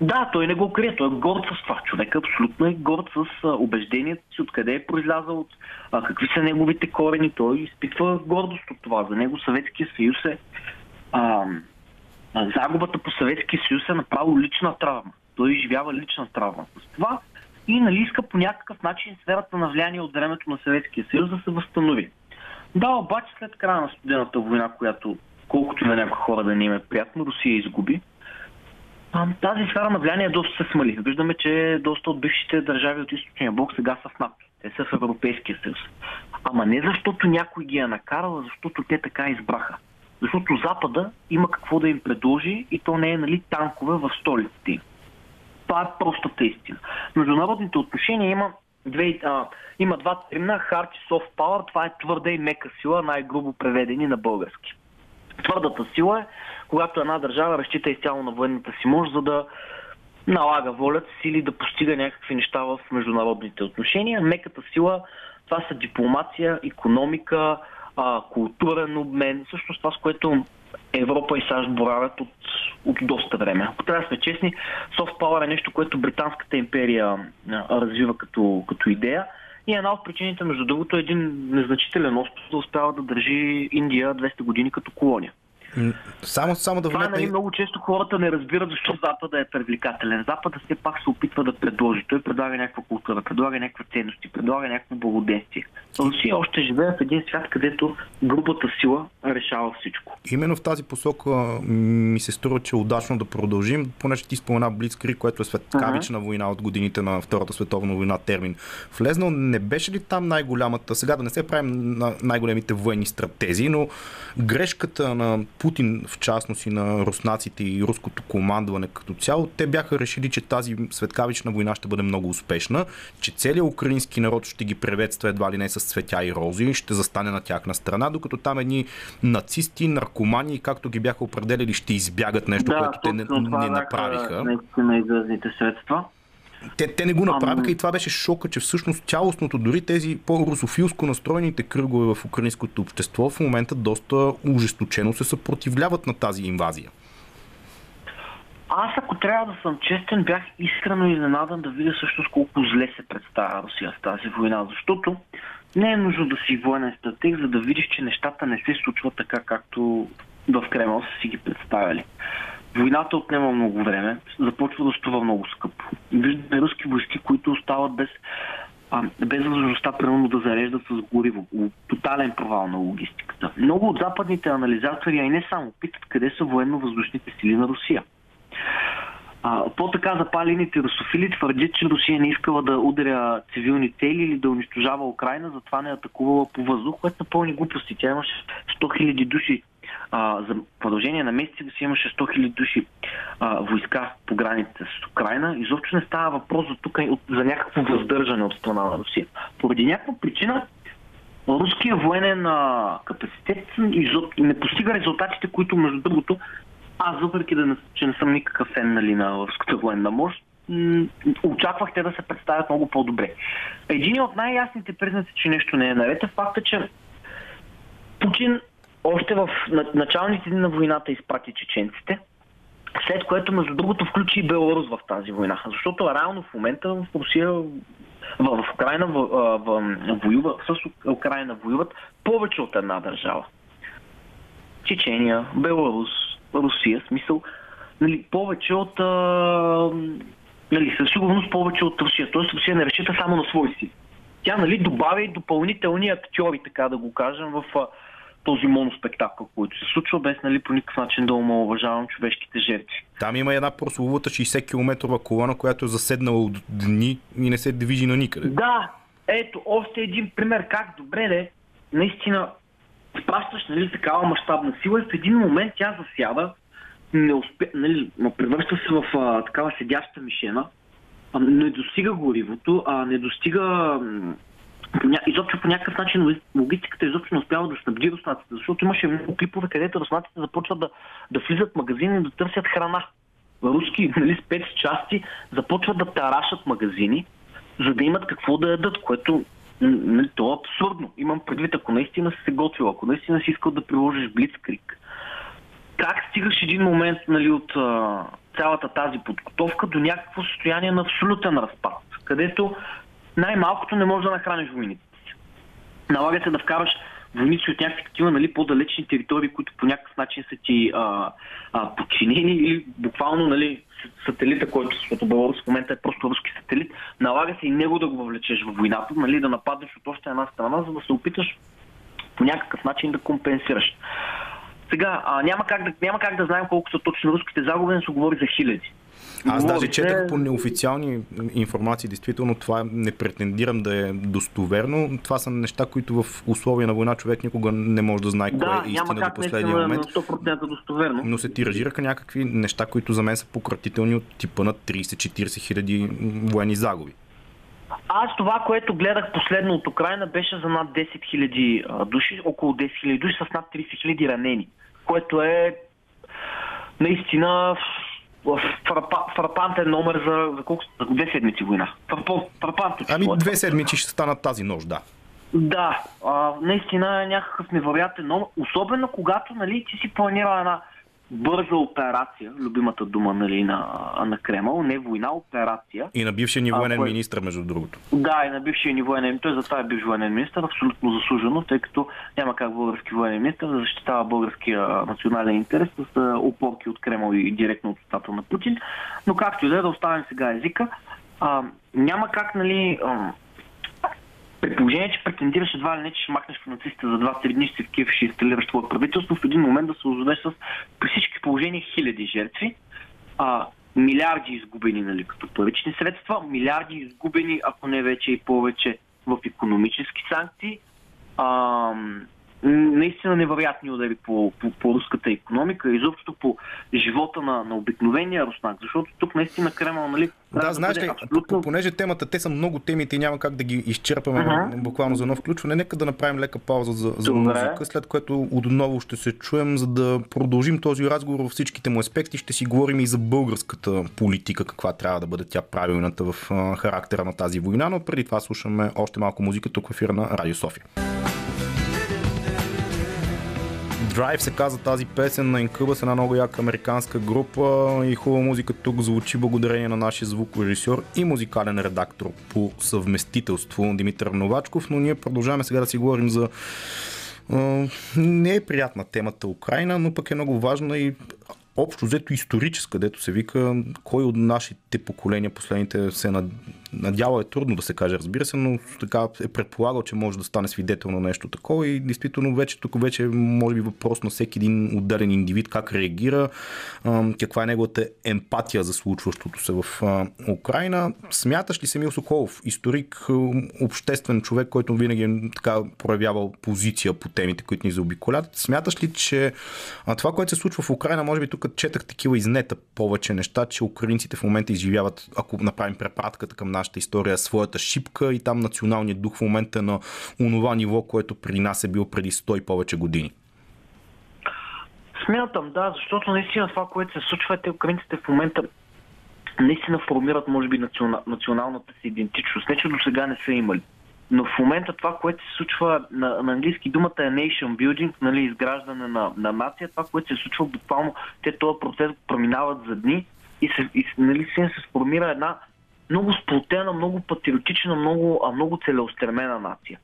Да, той не го крие. Той е горд с това. Човек абсолютно е горд с убеждението си, откъде е произлязал, от, а, какви са неговите корени. Той изпитва гордост от това. За него Съветския съюз е а, загубата по Съветския съюз е направо лична травма. Той изживява лична травма с това и нали, иска по някакъв начин сферата на влияние от времето на Съветския съюз да се възстанови. Да, обаче след края на студената война, която колкото на някои хора да не им е приятно, Русия изгуби. Тази сфера на влияние доста се смали. Виждаме, че доста от бившите държави от източния блок сега са в НАТО. Те са в Европейския съюз. Ама не защото някой ги е накарал, а защото те така избраха. Защото Запада има какво да им предложи и то не е нали, танкове в столиците. Това е простата истина. Международните отношения има, две, а, има два термина, hard и soft power. Това е твърда и мека сила, най-грубо преведени на български. Твърдата сила е когато една държава разчита изцяло на военната си мощ, за да налага волята си или да постига някакви неща в международните отношения. Меката сила Това са дипломация, економика, а, културен обмен, всъщност това, с което Европа и САЩ боравят от, от доста време. Ако трябва да сме честни, soft power е нещо, което Британската империя развива като, като идея. И една от причините, между другото, е един незначителен остров да успява да държи Индия 200 години като колония. Само, само да Това вметна... нали, много често хората не разбират защо Запада е привлекателен. Запада все пак се опитва да предложи. Той предлага някаква култура, предлага някакви ценности, предлага някакво благоденствие. Русия още живее в един свят, където групата сила решава всичко. Именно в тази посока ми се струва, че е удачно да продължим, понеже ти спомена Блицкри, което е светкавична война от годините на Втората световна война термин. Влезнал не беше ли там най-голямата, сега да не се правим на най-големите военни стратези, но грешката на Путин в частност и на руснаците и руското командване като цяло, те бяха решили, че тази светкавична война ще бъде много успешна, че целият украински народ ще ги приветства едва ли не с цветя и рози ще застане на тяхна страна, докато там едни нацисти, наркомани, както ги бяха определили, ще избягат нещо, Да, което те не, не направиха. Наистина изразните средства. Те, те не го направиха Ами- и това беше шока, че всъщност цялостното, дори тези по-русофилско настроените кръгове в украинското общество в момента доста ужесточено се съпротивляват на тази инвазия. Аз, ако трябва да съм честен, бях искрено изненадан да видя всъщност колко зле се представя Русия с тази война, защото не е нужно да си военен стратег, за да видиш, че нещата не се случват така, както в Кремъл са си ги представяли. Войната отнема много време, започва да струва много скъпо. Виждаме руски войски, които остават без, а, без възможността, примерно, да зареждат с гориво. Тотален провал на логистиката. Много от западните анализатори, а и не само, питат къде са военно-въздушните сили на Русия. А, по-така запалените русофили твърдят, че Русия не искала да ударя цивилни цели или да унищожава Украина, затова не атакувала по въздух, което са пълни глупости. Тя имаше 100 000 души а, за продължение на месеци да си имаше 100 000 души а, войска по границите с Украина. Изобщо не става въпрос за, тук, за някакво въздържане от страна на Русия. Поради някаква причина руския военен а, капацитет не постига резултатите, които между другото аз, въпреки да не, че не съм никакъв фен нали, на руската военна мощ, очаквах те да се представят много по-добре. Един от най-ясните признаци, че нещо не е наред е факта, че Путин още в на- началните дни на войната изпрати чеченците, след което, между другото, включи и Беларус в тази война. Защото реално в момента в Русия, в, в Украина в, в, воюва, с Украина воюват повече от една държава. Чечения, Беларус, Русия, смисъл, нали, повече от, а, нали, със сигурност повече от Русия. Тоест Русия не разчита само на свои си. Тя, нали, добавя и допълнителни актьори, така да го кажем, в този моноспектакъл, който се случва, без, нали, по никакъв начин да омалуважавам човешките жертви. Там има една прословута 60 км колона, която е заседнала от дни и не се движи на никъде. Да, ето, още един пример как добре де, наистина изпращаш нали, такава мащабна сила и в един момент тя засяда, не успе, нали, ма превръща се в а, такава седяща мишена, а, не достига горивото, а не достига. Изобщо по някакъв начин логи- логистиката изобщо не успява да снабди руснаците, защото имаше много клипове, където руснаците започват да, да влизат в магазини и да търсят храна. Руски нали, спецчасти започват да тарашат магазини, за да имат какво да ядат, което нали, то е абсурдно. Имам предвид, ако наистина си се готвил, ако наистина си искал да приложиш блицкрик, как стигаш един момент нали, от цялата тази подготовка до някакво състояние на абсолютен разпад, където най-малкото не можеш да нахраниш войните си. Налага се да вкараш войници от някакви такива нали, по-далечни територии, които по някакъв начин са ти а, а, подчинени или буквално нали, сателита, който защото Беларус в момента е просто руски сателит, налага се и него да го въвлечеш в войната, нали, да нападнеш от още една страна, за да се опиташ по някакъв начин да компенсираш. Сега, а, няма, как да, няма как да знаем колко са точно руските загуби, но се говори за хиляди. Аз даже четах по неофициални информации, действително това не претендирам да е достоверно. Това са неща, които в условия на война човек никога не може да знае кое Да, е няма истина до последния наистина момент. на 100% достоверно. Но се тиражираха някакви неща, които за мен са пократителни от типа на 30-40 хиляди военни загуби. Аз това, което гледах последно от Украина, беше за над 10 000 а, души, около 10 000 души с над 30 000 ранени, което е наистина фрапа, фрапантен номер за, за колко? За две седмици война. Фрапо- Фрапантно Ами две седмици ще станат тази нощ, да. Да, а, наистина е някакъв невероятен номер, особено когато нали, ти си планирал една бърза операция, любимата дума нали, на, на Кремъл, не война, операция. И на бившия ни военен кой... министр, между другото. Да, и на бившия ни военен Той затова е бивш военен министр, абсолютно заслужено, тъй като няма как български военен министр да защитава българския национален интерес с опорки от Кремъл и директно от устата на Путин. Но както и да е, да оставим сега езика. А, няма как, нали, при положение, че претендираш едва ли не, че ще махнеш нацистите за 2-3 дни, ще в Киев ще инсталираш твое правителство, в един момент да се озовеш с при всички положения хиляди жертви, а, милиарди изгубени нали, като парични средства, милиарди изгубени, ако не вече и повече, в економически санкции, а, наистина невероятни удари по, по, по руската економика и изобщо по живота на, на обикновения руснак, защото тук наистина Кремъл, нали? Да, знаеш ли, абсолютно... понеже темата, те са много темите и няма как да ги изчерпаме uh-huh. буквално за нов включване, нека да направим лека пауза за, за музика, след което отново ще се чуем, за да продължим този разговор във всичките му аспекти. Ще си говорим и за българската политика, каква трябва да бъде тя правилната в характера на тази война, но преди това слушаме още малко музика тук в ефира на Радио София. Drive се каза тази песен на Инкъба с една много яка американска група и хубава музика тук звучи благодарение на нашия звукорежисьор и музикален редактор по съвместителство Димитър Новачков, но ние продължаваме сега да си говорим за не е приятна темата Украина, но пък е много важна и общо взето историческа, където се вика кой от нашите поколения последните се надява е трудно да се каже, разбира се, но така е предполагал, че може да стане свидетел на нещо такова и действително вече тук вече може би въпрос на всеки един отделен индивид как реагира, каква е неговата емпатия за случващото се в Украина. Смяташ ли се Мил Соколов, историк, обществен човек, който винаги е така проявявал позиция по темите, които ни заобиколят, смяташ ли, че това, което се случва в Украина, може би тук четах такива изнета повече неща, че украинците в момента изживяват, ако направим препратката към нашата история, своята шипка и там националният дух в момента е на онова ниво, което при нас е бил преди 100 и повече години. Смятам, да, защото наистина това, което се случва, те украинците в момента наистина формират, може би, националната си идентичност. Не, че до сега не са имали. Но в момента това, което се случва на, на английски думата е nation building, нали, изграждане на, на нация, това, което се случва буквално, те този процес преминават за дни и, се, и нали, се сформира една много сплотена, много патриотична, много, много целеустремена нация.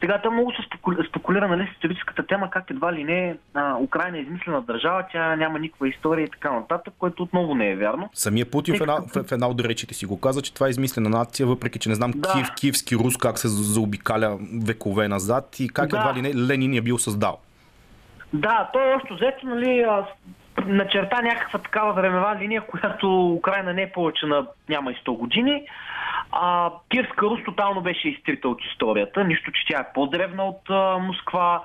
Сега там много се спекулира нали, с историческата тема, как едва ли не а, Украина е измислена държава, тя няма никаква история и така нататък, което отново не е вярно. Самия Путин в една, в, в една от речите си го каза, че това е измислена нация, въпреки че не знам да. Киев, киевски рус как се заобикаля векове назад и как да. едва ли не Ленин е бил създал. Да, той още взето, нали, начерта някаква такава времева линия, която Украина не е повече на няма и 100 години. А, Киевска Рус тотално беше изтрита от историята, нищо, че тя е по-древна от а, Москва.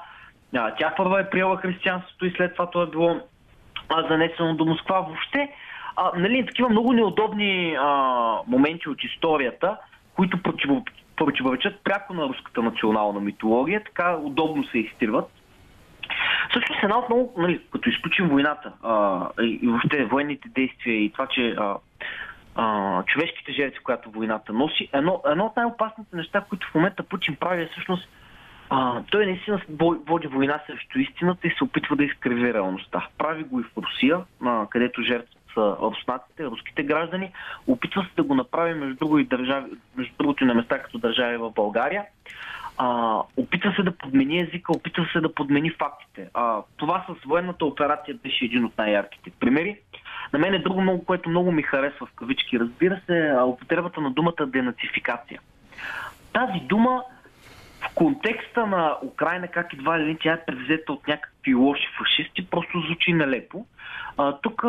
А, тя първа е приела християнството и след това то е било а, занесено до Москва. Въобще, а, нали, такива много неудобни а, моменти от историята, които противоречат пряко на руската национална митология, така удобно се изтриват. Също с една от много, нали, като изключим войната а, и въобще военните действия и това, че а, а, човешките жертви, която войната носи, едно, едно от най-опасните неща, които в момента Путин прави е всъщност а, той наистина води война срещу истината и се опитва да изкриви реалността. Прави го и в Русия, а, където жертвите са руснаците, руските граждани. Опитва се да го направи между, друго и държави, между другото и на места като държави в България а, опитва се да подмени езика, опитва се да подмени фактите. А, това с военната операция беше един от най-ярките примери. На мен е друго много, което много ми харесва в кавички, разбира се, употребата на думата денацификация. Тази дума в контекста на Украина, как едва ли тя е превзета от някакви лоши фашисти, просто звучи нелепо. А, тук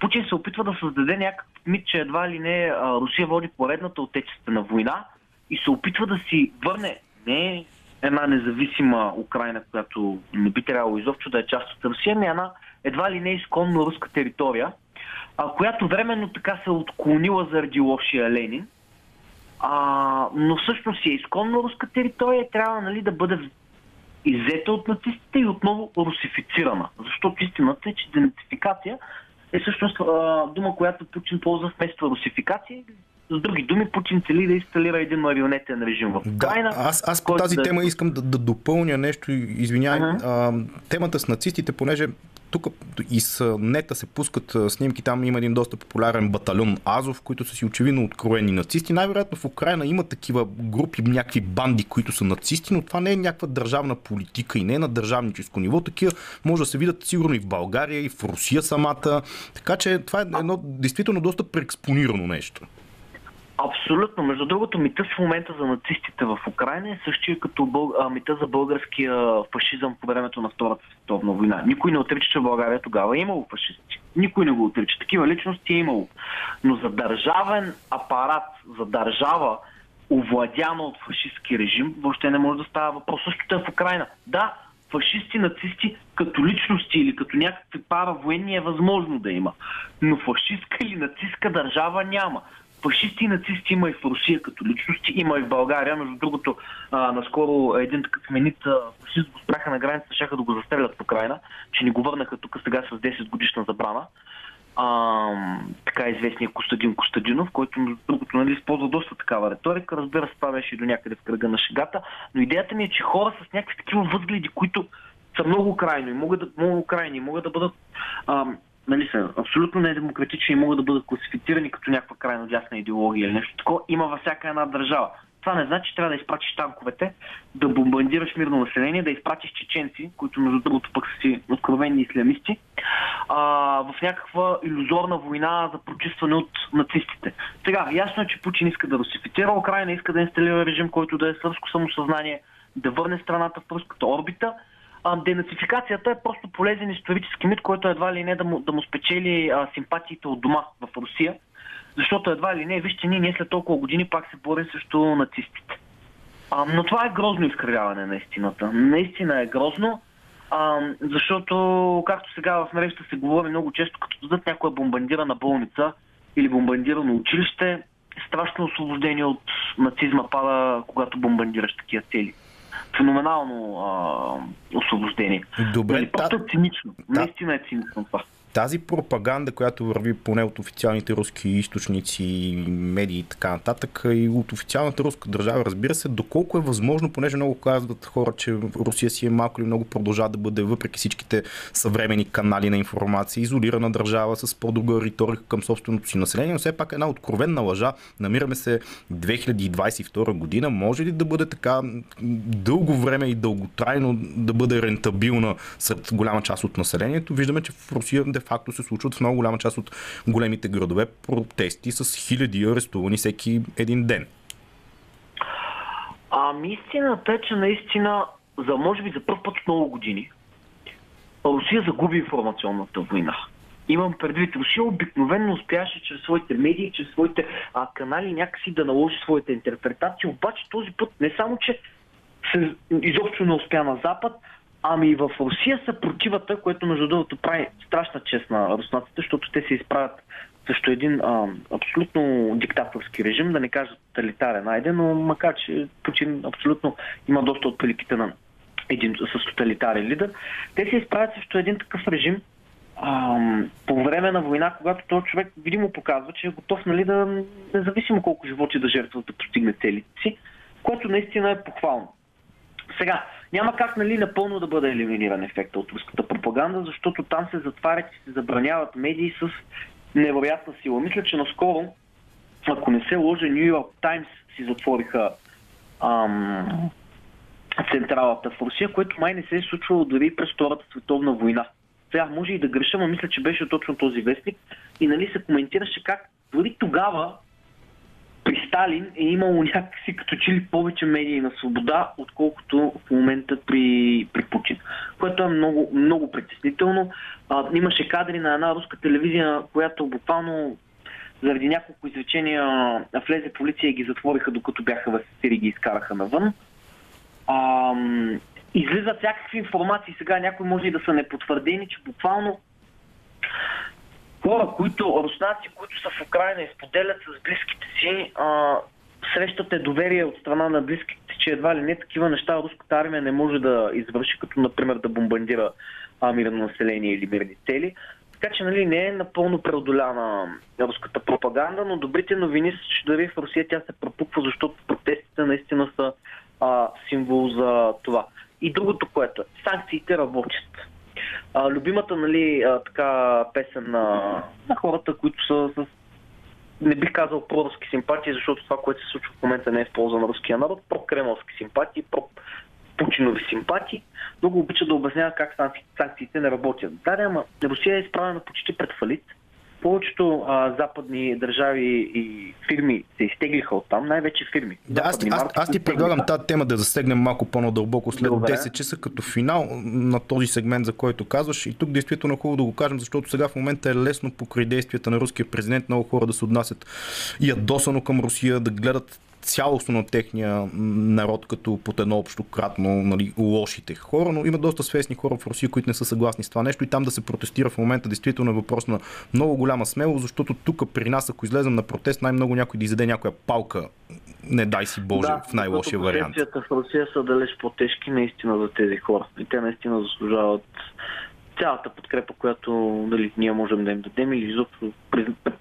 Путин се опитва да създаде някакъв мит, че едва ли не а, Русия води поредната отечествена война и се опитва да си върне не е една независима Украина, която не би трябвало изобщо да е част от Русия, ами една едва ли не изконно руска територия, а, която временно така се отклонила заради лошия Ленин, а, но всъщност е изконно руска територия трябва нали, да бъде иззета от нацистите и отново русифицирана. Защото истината е, че денацификация е всъщност а, дума, която Путин ползва вместо русификация С други думи, Путин цели да инсталира един марионетен режим в Украина. Да, аз, аз по тази да... тема искам да, да допълня нещо. Извинявай. Uh-huh. темата с нацистите, понеже тук и с нета се пускат снимки, там има един доста популярен батальон Азов, които са си очевидно откроени нацисти. Най-вероятно в Украина има такива групи, някакви банди, които са нацисти, но това не е някаква държавна политика и не е на държавническо ниво. Такива може да се видят сигурно и в България, и в Русия самата. Така че това е едно действително доста преекспонирано нещо. Абсолютно. Между другото, мита в момента за нацистите в Украина е същия като бъл... а, мита за българския фашизъм по времето на Втората световна война. Никой не отрича, че в България тогава е имало фашисти. Никой не го отрича. Такива личности е имало. Но за държавен апарат, за държава, овладяна от фашистски режим, въобще не може да става въпрос. Същото е в Украина. Да, фашисти, нацисти като личности или като някакви пара военни е възможно да има. Но фашистка или нацистска държава няма фашисти и нацисти има и в Русия като личности, има и в България. Между другото, а, наскоро един такъв менит фашист го спряха на граница, шаха да го застрелят в Украина, че ни го върнаха тук сега с 10 годишна забрана. А, така известния Костадин Костадинов, който между другото нали, използва доста такава риторика. Разбира се, това беше и до някъде в кръга на шегата. Но идеята ми е, че хора с някакви такива възгледи, които са много крайни могат да, много крайни, могат да бъдат нали, са абсолютно недемократични и могат да бъдат класифицирани като някаква крайно дясна идеология или нещо такова, има във всяка една държава. Това не значи, че трябва да изпратиш танковете, да бомбандираш мирно население, да изпратиш чеченци, които между другото пък са си откровенни исламисти, а, в някаква иллюзорна война за прочистване от нацистите. Сега, ясно е, че Путин иска да русифицира Украина, иска да инсталира режим, който да е сръбско самосъзнание, да върне страната в руската орбита – денацификацията е просто полезен исторически мит, който едва ли не да му, да му спечели а, симпатиите от дома в Русия. Защото едва ли не, вижте, ние, ние след толкова години пак се борим срещу нацистите. А, но това е грозно изкривяване на истината. Наистина е грозно, а, защото, както сега в мрежата се говори много често, като дадат някоя бомбандирана болница или бомбандирано училище, страшно освобождение от нацизма пада, когато бомбандираш такива цели феноменално а, освобождение. Добре, нали, просто е цинично. Да. Наистина е цинично това тази пропаганда, която върви поне от официалните руски източници, медии и така нататък, и от официалната руска държава, разбира се, доколко е възможно, понеже много казват хора, че Русия си е малко или много продължава да бъде, въпреки всичките съвремени канали на информация, изолирана държава с по-друга риторика към собственото си население, но все пак една откровенна лъжа. Намираме се 2022 година. Може ли да бъде така дълго време и дълготрайно да бъде рентабилна сред голяма част от населението? Виждаме, че в Русия факто се случват в много голяма част от големите градове протести с хиляди арестувани всеки един ден. Ами истината е, че наистина, за може би за първ път в много години, Русия загуби информационната война. Имам предвид, Русия обикновено успяваше чрез своите медии, чрез своите а, канали някакси да наложи своите интерпретации, обаче този път не само, че се, изобщо не успя на Запад, Ами в Русия са противата, което между другото прави страшна чест на руснаците, защото те се изправят също един а, абсолютно диктаторски режим, да не кажа тоталитарен айде, но макар че Путин абсолютно има доста от приликите на един с тоталитарен лидер, те се изправят също един такъв режим а, по време на война, когато този човек видимо показва, че е готов нали, да, независимо колко животи да жертва да постигне целите си, което наистина е похвално. Сега, няма как нали, напълно да бъде елиминиран ефекта от руската пропаганда, защото там се затварят и се забраняват медии с невероятна сила. Мисля, че наскоро, ако не се лъжа, Нью Йорк Таймс си затвориха ам, централата в Русия, което май не се е случвало дори през Втората световна война. Сега може и да греша, но мисля, че беше точно този вестник. И нали се коментираше как дори тогава при Сталин е имало някакси като че ли повече медийна свобода, отколкото в момента при, при Путин. Което е много, много притеснително. А, имаше кадри на една руска телевизия, която буквално заради няколко изречения влезе полиция и ги затвориха, докато бяха в ефир и ги изкараха навън. А, излизат всякакви информации, сега някои може и да са непотвърдени, че буквално хора, които, руснаци, които са в Украина и споделят с близките си, а, срещате доверие от страна на близките, че едва ли не такива неща руската армия не може да извърши, като например да бомбандира а, мирно население или мирни цели. Така че нали, не е напълно преодоляна руската пропаганда, но добрите новини са, че дори в Русия тя се пропуква, защото протестите наистина са а, символ за това. И другото, което е, санкциите работят. А, любимата нали, а, така песен на, на хората, които са с не бих казал проруски симпатии, защото това, което се случва в момента не е в полза на руския народ, про-кремълски симпатии, про Путинови симпатии, много обича да обяснява как санкциите не работят. Да, ама Русия е изправена почти пред фалит повечето а, западни държави и фирми се изтеглиха от там, най-вече фирми. Да, аз, аз, аз ти предлагам тази тема да засегнем малко по-надълбоко след Добре. 10 часа като финал на този сегмент, за който казваш. И тук действително е хубаво да го кажем, защото сега в момента е лесно покрай действията на руския президент много хора да се отнасят ядосано към Русия, да гледат цялостно на техния народ като под едно общо кратно нали, лошите хора, но има доста свестни хора в Русия, които не са съгласни с това нещо и там да се протестира в момента действително е въпрос на много голяма смелост, защото тук при нас, ако излезем на протест, най-много някой да изяде някоя палка, не дай си Боже, да, в най-лошия вариант. в Русия са далеч по-тежки наистина за тези хора и те наистина заслужават цялата подкрепа, която нали, ние можем да им дадем или изобщо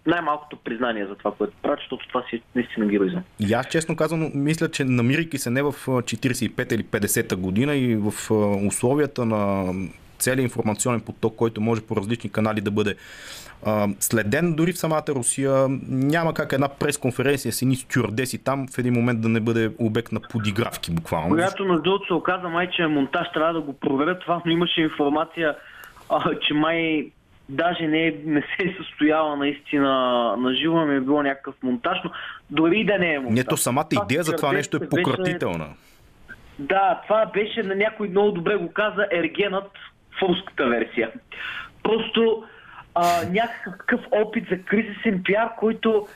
най-малкото признание за това, което правят, защото това си е наистина героизъм. И аз честно казано, мисля, че намирайки се не в 45 или 50-та година и в условията на целият информационен поток, който може по различни канали да бъде а, следен дори в самата Русия. Няма как една пресконференция с едни стюардеси там в един момент да не бъде обект на подигравки буквално. Която на другото се оказа май, че монтаж трябва да го проверят това, но имаше информация а, че май даже не, не се е състояла наистина на живо, ми е било някакъв монтаж, но дори да не е монтаж. Нето самата идея за това нещо е пократителна. Да, това беше на някой много добре го каза ергенът в руската версия. Просто а, някакъв опит за кризисен пиар, който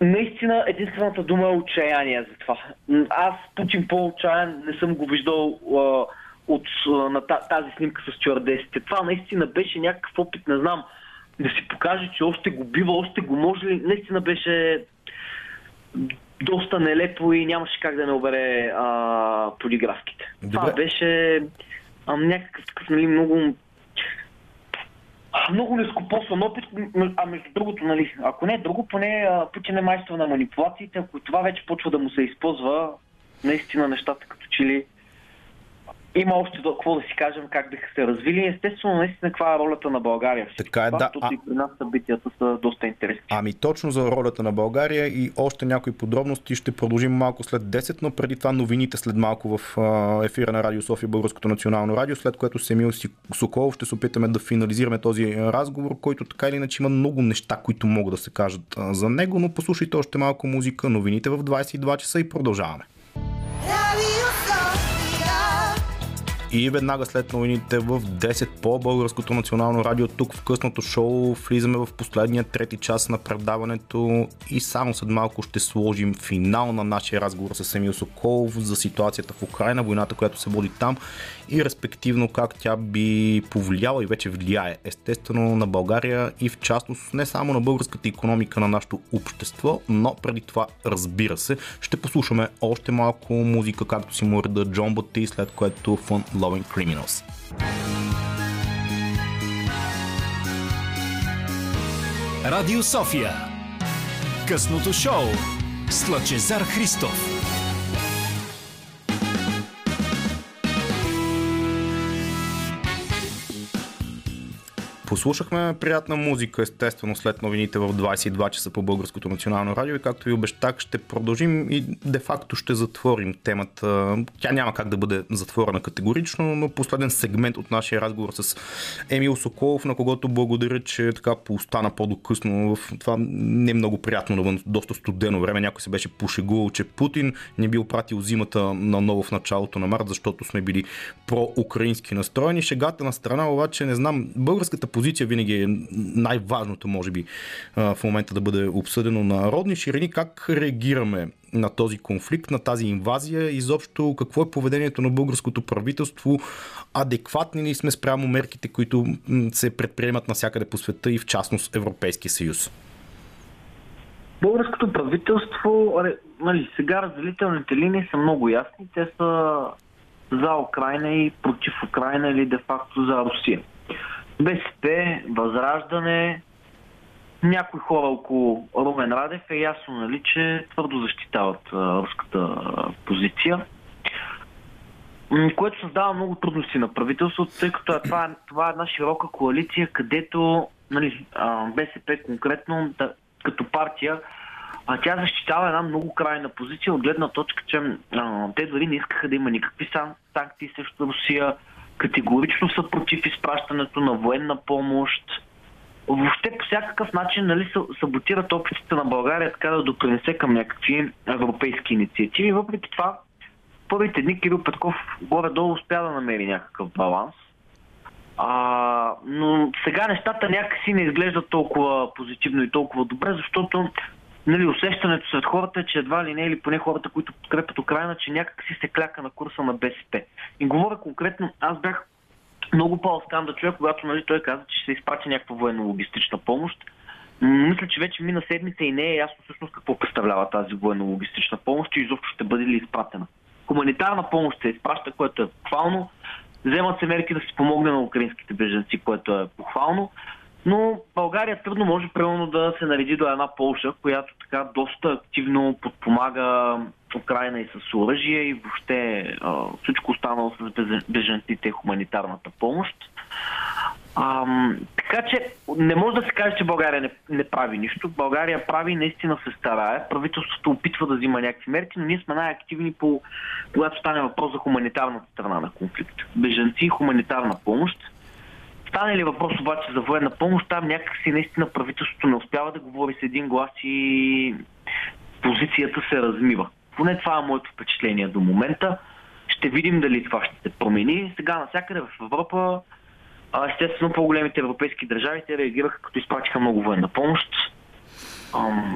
наистина единствената дума е отчаяние за това. Аз Путин по-отчаян не съм го виждал а, от на тази снимка с стюардесите. Това наистина беше някакъв опит, не знам, да си покаже, че още го бива, още го може ли. Наистина беше доста нелепо и нямаше как да не обере а, полиграфките. Добре. Това беше а, някакъв такъв, нали, много много нескопосан опит, а между другото, нали, ако не е друго, поне Путин е майстор на манипулациите, ако това вече почва да му се използва, наистина нещата като че ли има още до, какво да си кажем как биха се развили. Естествено, наистина каква е ролята на България. Така е, да. А... и при нас събитията са доста интересни. Ами точно за ролята на България и още някои подробности ще продължим малко след 10, но преди това новините след малко в ефира на Радио София, Българското национално радио, след което Семил Соколов ще се опитаме да финализираме този разговор, който така или иначе има много неща, които могат да се кажат за него, но послушайте още малко музика, новините в 22 часа и продължаваме. И веднага след новините в 10 по Българското национално радио, тук в късното шоу, влизаме в последния трети час на предаването и само след малко ще сложим финал на нашия разговор с Емил Соколов за ситуацията в Украина, войната, която се води там и респективно как тя би повлияла и вече влияе естествено на България и в частност не само на българската економика на нашето общество, но преди това разбира се ще послушаме още малко музика, както си му реда Джон Бати, след което Fun Loving Criminals. Радио София Късното шоу с Лъчезар Христов Послушахме приятна музика, естествено, след новините в 22 часа по Българското национално радио и както ви обещах, ще продължим и де-факто ще затворим темата. Тя няма как да бъде затворена категорично, но последен сегмент от нашия разговор с Емил Соколов, на когото благодаря, че така остана по-докъсно в това не много приятно, навън, доста студено време. Някой се беше пошегувал, че Путин не бил пратил зимата на ново в началото на март, защото сме били про-украински настроени. Шегата на страна обаче не знам, българската позиция винаги е най-важното, може би, в момента да бъде обсъдено на родни ширини. Как реагираме на този конфликт, на тази инвазия, изобщо какво е поведението на българското правителство, адекватни ли сме спрямо мерките, които се предприемат навсякъде по света и в частност Европейския съюз? Българското правителство, нали, сега разделителните линии са много ясни. Те са за Украина и против Украина или де-факто за Русия. БСП, Възраждане, някои хора около Румен Радев е ясно, нали, че твърдо защитават руската позиция, което създава много трудности на правителството, тъй като е, това, това е една широка коалиция, където нали, БСП конкретно да, като партия а тя защитава една много крайна позиция от гледна точка, че а, те дори не искаха да има никакви санкции срещу Русия, категорично са против изпращането на военна помощ. Въобще по всякакъв начин нали, саботират опитите на България така да допринесе към някакви европейски инициативи. Въпреки това, първите дни Кирил Петков горе-долу успя да намери някакъв баланс. А, но сега нещата някакси не изглеждат толкова позитивно и толкова добре, защото нали, усещането сред хората е, че едва ли не, или поне хората, които подкрепят Украина, че някак си се кляка на курса на БСП. И говоря конкретно, аз бях много по-алскан да чуя, когато нали, той каза, че ще се изпрати някаква военно-логистична помощ. Мисля, че вече мина седмица и не е ясно всъщност какво представлява тази военно-логистична помощ и изобщо ще бъде ли изпратена. Хуманитарна помощ се изпраща, което е похвално. Вземат се мерки да се помогне на украинските беженци, което е похвално. Но България трудно може примерно да се нареди до една Полша, която така доста активно подпомага Украина и с оръжие и въобще всичко останало с беженците хуманитарната помощ. А, така че не може да се каже, че България не, не прави нищо. България прави наистина се старае. Правителството опитва да взима някакви мерки, но ние сме най-активни по когато стане въпрос за хуманитарната страна на конфликта. Беженци и хуманитарна помощ. Стане ли въпрос обаче за военна помощ, там някакси наистина правителството не успява да говори с един глас и позицията се размива. Поне това е моето впечатление до момента. Ще видим дали това ще се промени. Сега навсякъде в Европа, естествено по-големите европейски държави, те реагираха като изпратиха много военна помощ.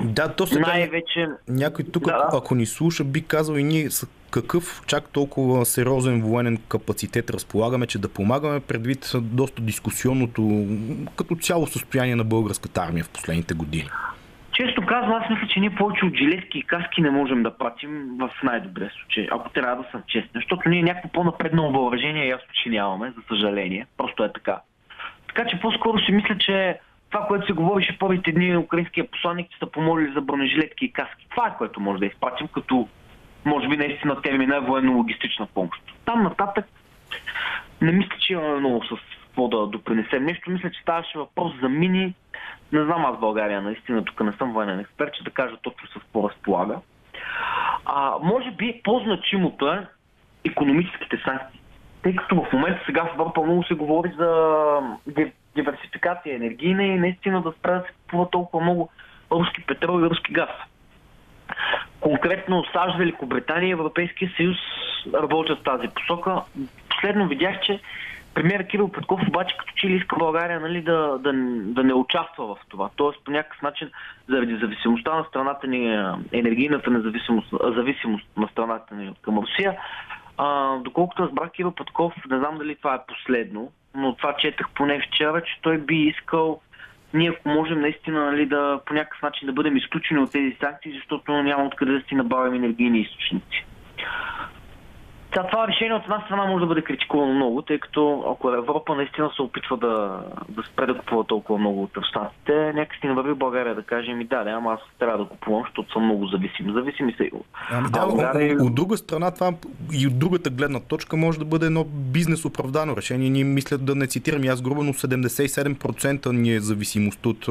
Да, то сега най-вече... някой тук, да. ако ни слуша, би казал и ние какъв чак толкова сериозен военен капацитет разполагаме, че да помагаме предвид доста дискусионното като цяло състояние на българската армия в последните години. Често казвам, аз мисля, че ние повече от жилетки и каски не можем да пратим в най-добрия случай, ако трябва да съм честен. Защото ние някакво по-напреднало въоръжение ясно, че нямаме, за съжаление. Просто е така. Така че по-скоро си мисля, че това, което се говорише първите дни, украинския посланник, че са помолили за бронежилетки и каски. Това е което може да изпратим, като може би наистина термина е военно-логистична помощ. Там нататък не мисля, че имаме много с какво да допринесем нещо. Мисля, че ставаше въпрос за мини. Не знам аз България, наистина, тук не съм военен експерт, че да кажа точно с какво разполага. А, може би по-значимото е економическите санкции. Тъй като в момента сега в Европа много се говори за диверсификация енергийна и наистина да спре да се купува толкова много руски петрол и руски газ. Конкретно САЩ, Великобритания и Европейския съюз работят в тази посока. Последно видях, че премьер Кирил Петков обаче като че ли иска България нали, да, да, да не участва в това. Тоест по някакъв начин заради зависимостта на страната ни, енергийната независимост, зависимост на страната ни към Русия, а, доколкото разбрах Кирил Петков, не знам дали това е последно, но това четах поне вчера, че той би искал ние ако можем наистина нали, да по някакъв начин да бъдем изключени от тези санкции, защото няма откъде да си набавим енергийни източници. Та, това решение от една страна може да бъде критикувано много, тъй като ако Европа наистина се опитва да, да спре да купува толкова много от руснаците, някакси не върви България да каже ми да, ама аз трябва да купувам, защото съм много зависим. Зависими са и Ами да, България... от, от друга страна това и от другата гледна точка може да бъде едно бизнес оправдано решение. Ние мислят да не цитирам аз грубо, но 77% ни е зависимост от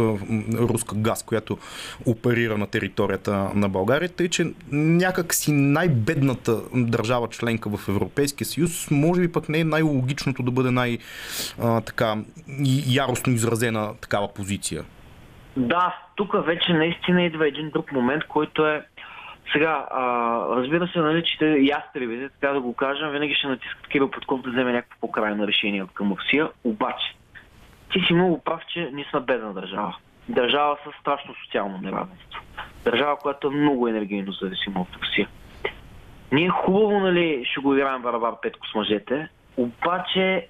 руска газ, която оперира на територията на България, тъй че някак си най-бедната държава членка в Европейския съюз, може би пък не е най-логичното да бъде най-така яростно изразена такава позиция. Да, тук вече наистина идва един друг момент, който е сега, а, разбира се, нали, че ястребите, така да го кажем, винаги ще натискат Кирил Петков да вземе някакво по-крайно решение от към Русия, обаче ти си много прав, че ние сме бедна държава. Държава с страшно социално неравенство. Държава, която е много енергийно зависима от Русия. Ние хубаво, нали, ще го играем барабар петко с мъжете, обаче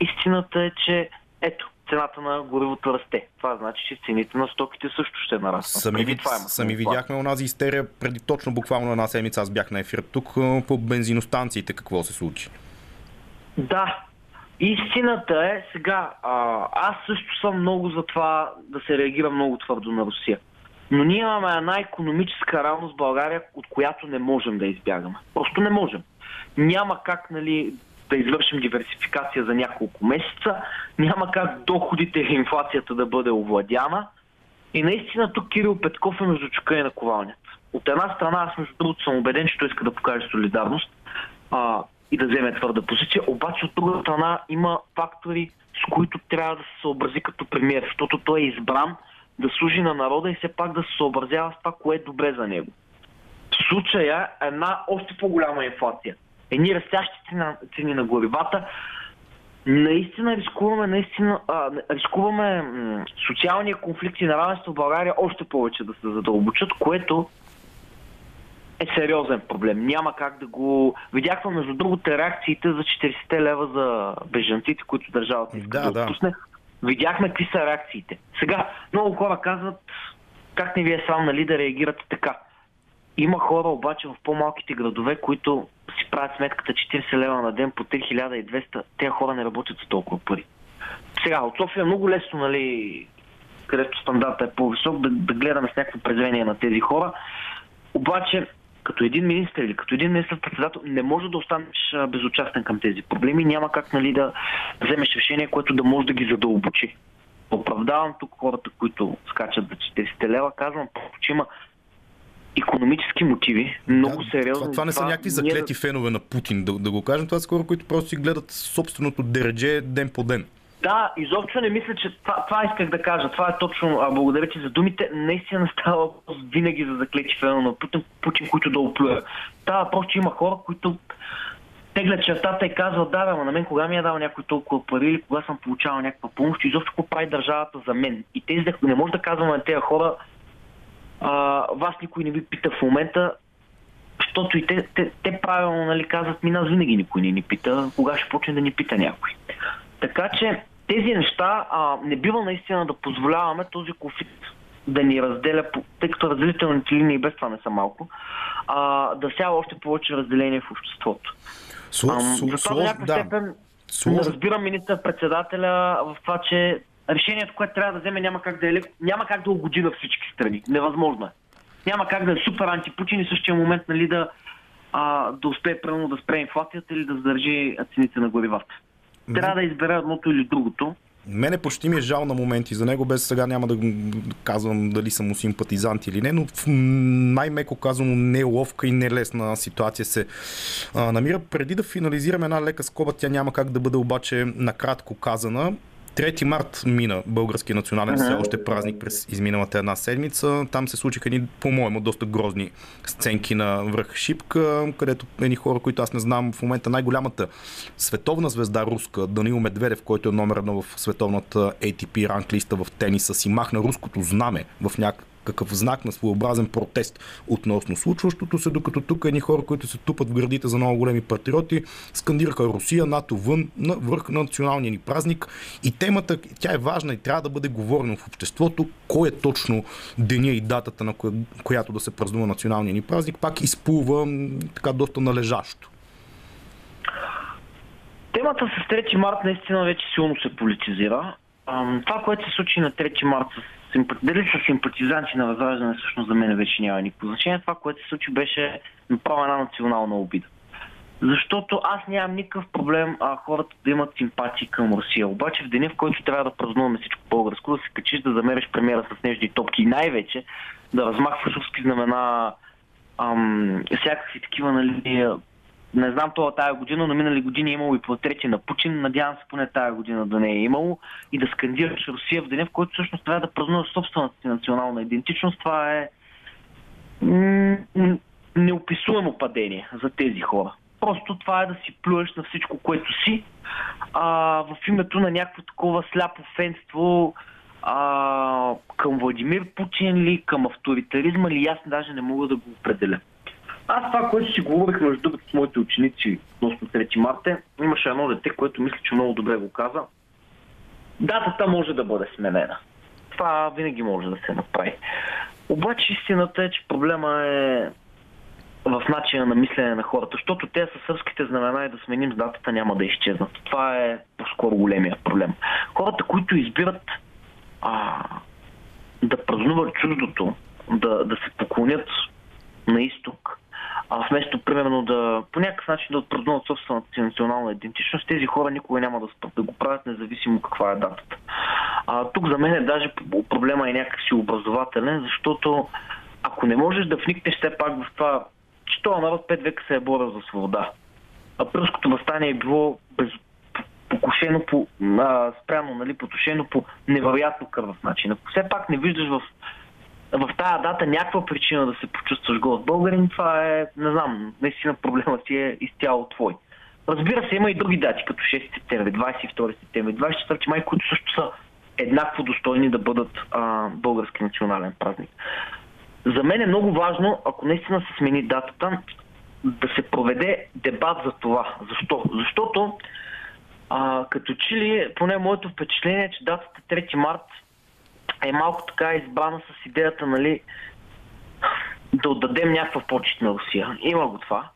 истината е, че ето, цената на горивото расте. Това значи, че цените на стоките също ще нараснат. Сами, ви, това сами видяхме онази истерия преди точно буквално една седмица. Аз бях на ефир тук по бензиностанциите. Какво се случи? Да, Истината е, сега, а, аз също съм много за това да се реагира много твърдо на Русия. Но ние имаме една економическа равност в България, от която не можем да избягаме. Просто не можем. Няма как нали, да извършим диверсификация за няколко месеца, няма как доходите и инфлацията да бъде овладяна. И наистина тук Кирил Петков е между чука и на ковалнята. От една страна, аз между другото съм убеден, че той иска да покаже солидарност а, и да вземе твърда позиция, обаче от друга страна има фактори, с които трябва да се съобрази като премиер, защото той е избран да служи на народа и все пак да се съобразява с това, кое е добре за него. В случая една още по-голяма инфлация. Едни растящи цени на, горивата, наистина рискуваме, наистина, а, рискуваме м- социалния конфликт и неравенство в България още повече да се задълбочат, което е сериозен проблем. Няма как да го... Видяхме, между другото, реакциите за 40 лева за бежанците, които държавата иска да, да, отпусне. Видяхме какви са реакциите. Сега, много хора казват, как не ви е срам, нали, да реагирате така. Има хора обаче в по-малките градове, които си правят сметката 40 лева на ден по 3200. Те хора не работят за толкова пари. Сега, от София е много лесно, нали, където стандарта е по-висок, да, да гледаме с някакво презрение на тези хора. Обаче, като един министр или като един министр-председател не може да останеш безучастен към тези проблеми. Няма как нали, да вземеш решение, което да може да ги задълбочи. Оправдавам тук хората, които скачат за 40 лева. Казвам, че има економически мотиви, много да, сериозно. Това, това не са някакви заклети ние... фенове на Путин, да, да го кажем. Това са хора, които просто си гледат собственото дередже ден по ден. Да, изобщо не мисля, че това, това исках да кажа. Това е точно. А, благодаря ти за думите. Наистина става въпрос винаги за заклети фена на Путин, Путин, които да оплюя. Става въпрос, че има хора, които теглят чертата и казват, да, ама на мен кога ми е дал някой толкова пари или кога съм получавал някаква помощ, изобщо какво прави държавата за мен. И тези не може да казваме на тези хора, а, вас никой не ви пита в момента, защото и те, те, те правилно нали, казват, ми нас винаги никой не ни пита, кога ще почне да ни пита някой. Така че тези неща а, не бива наистина да позволяваме този конфликт да ни разделя, тъй като разделителните линии без това не са малко, а, да сява още повече разделение в обществото. Затова до някаква да. степен не разбирам министър-председателя в това, че решението, което трябва да вземе, няма как да, е, няма как да угоди на всички страни. Невъзможно е. Няма как да е супер антипутин и същия момент нали, да, а, да успее правилно да спре инфлацията или да задържи цените на горивата. Трябва да избере едното или другото. Мене почти ми е жал на моменти за него, без сега няма да казвам дали съм му симпатизант или не, но в най-меко казано неловка и нелесна ситуация се а, намира. Преди да финализираме една лека скоба, тя няма как да бъде обаче накратко казана. 3 март мина Български национален все още празник през изминалата една седмица. Там се случиха едни, по-моему, доста грозни сценки на връх Шипка, където едни хора, които аз не знам, в момента най-голямата световна звезда руска, Данил Медведев, който е номер едно в световната ATP ранглиста в тениса, си махна руското знаме в някакъв някакъв знак на своеобразен протест относно случващото се, докато тук едни хора, които се тупат в градите за много големи патриоти, скандираха Русия, НАТО вън, на върх на националния ни празник. И темата, тя е важна и трябва да бъде говорена в обществото, кой е точно деня и датата, на коя, която да се празнува националния ни празник, пак изплува така доста належащо. Темата с 3 март наистина вече силно се политизира. Това, което се случи на 3 март с дали са симпатизанти на възраждане, всъщност за мен вече няма никакво значение. Това, което се случи, беше направо една национална обида. Защото аз нямам никакъв проблем а, хората да имат симпатии към Русия. Обаче в деня, в който трябва да празнуваме всичко българско, да се качиш да замериш премиера с нежни топки и най-вече да размахваш руски знамена, ам, всякакви такива нали, не знам това тази година, но минали години е имало и портрети на Путин. Надявам се поне тази година да не е имало. И да скандираш Русия в деня, в който всъщност трябва да празнуваш собствената си национална идентичност. Това е неописуемо падение за тези хора. Просто това е да си плюеш на всичко, което си, а, в името на някакво такова сляпо фенство а, към Владимир Путин ли, към авторитаризма ли, аз даже не мога да го определя. Аз това, което си говорих между другото с моите ученици относно 3 марта, имаше едно дете, което мисля, че много добре го каза. Датата може да бъде сменена. Това винаги може да се направи. Обаче истината е, че проблема е в начина на мислене на хората, защото те са сръбските знамена и да сменим датата няма да изчезнат. Това е по-скоро големия проблем. Хората, които избират а, да празнуват чуждото, да, да се поклонят на изток, а вместо примерно да по някакъв начин да отпразнуват собствената си национална идентичност, тези хора никога няма да спрат да го правят, независимо каква е датата. А, тук за мен е даже проблема е някакси образователен, защото ако не можеш да вникнеш все пак в това, че този народ пет века се е борил за свобода. Априлското възстание е било без, покушено по, а, спрямо, нали, потушено по невероятно кървав начин. Ако все пак не виждаш в, в тази дата някаква причина да се почувстваш голод българин, това е, не знам, наистина проблема си е изцяло твой. Разбира се, има и други дати, като 6 септември, 22 септември, 24 май, които също са еднакво достойни да бъдат а, български национален празник. За мен е много важно, ако наистина се смени датата, да се проведе дебат за това. Защо? Защото а, като че ли, поне моето впечатление е, че датата 3 март е малко така избрана с идеята, нали, да отдадем някаква почет на Русия. Има го това.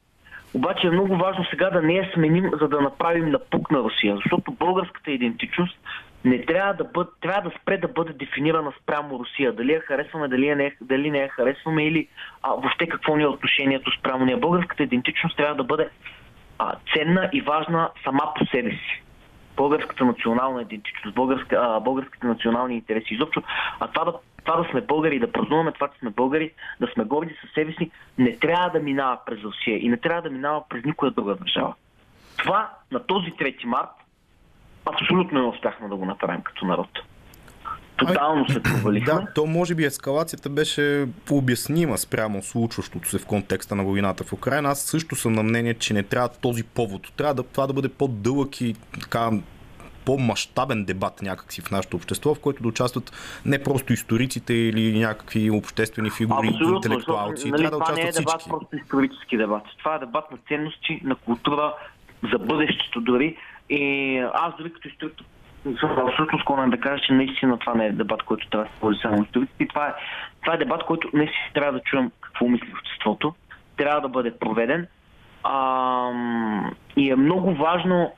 Обаче е много важно сега да не я сменим, за да направим напук на Русия, защото българската идентичност не трябва да, бъд, трябва да спре да бъде дефинирана спрямо Русия. Дали я харесваме, дали, я не, дали не я харесваме или а, въобще какво ни е отношението спрямо нея. Българската идентичност трябва да бъде а, ценна и важна сама по себе си. Българската национална идентичност, българска, а, българските национални интереси. Изобщо, а това да, това да сме българи, да празнуваме това, че сме българи, да сме горди със себе си, не трябва да минава през Русия и не трябва да минава през никоя друга държава. Това на този 3 март абсолютно не успяхме да го направим като народ. Тотално се провалихме. Да, то може би ескалацията беше обяснима спрямо случващото се в контекста на войната в Украина. Аз също съм на мнение, че не трябва този повод. Трябва да, това да бъде по-дълъг и така по-масштабен дебат някакси в нашето общество, в който да участват не просто историците или някакви обществени фигури, Абсолютно, интелектуалци. Нали, трябва да това не е дебат, всички. просто исторически дебат. Това е дебат на ценности, на култура, за бъдещето дори. И аз дори като историк съм абсолютно склонен да кажа, че наистина това не е дебат, който трябва да се води само историците. Това е, това е дебат, който наистина трябва да чуем какво мисли обществото. Трябва да бъде проведен. А, и е много важно,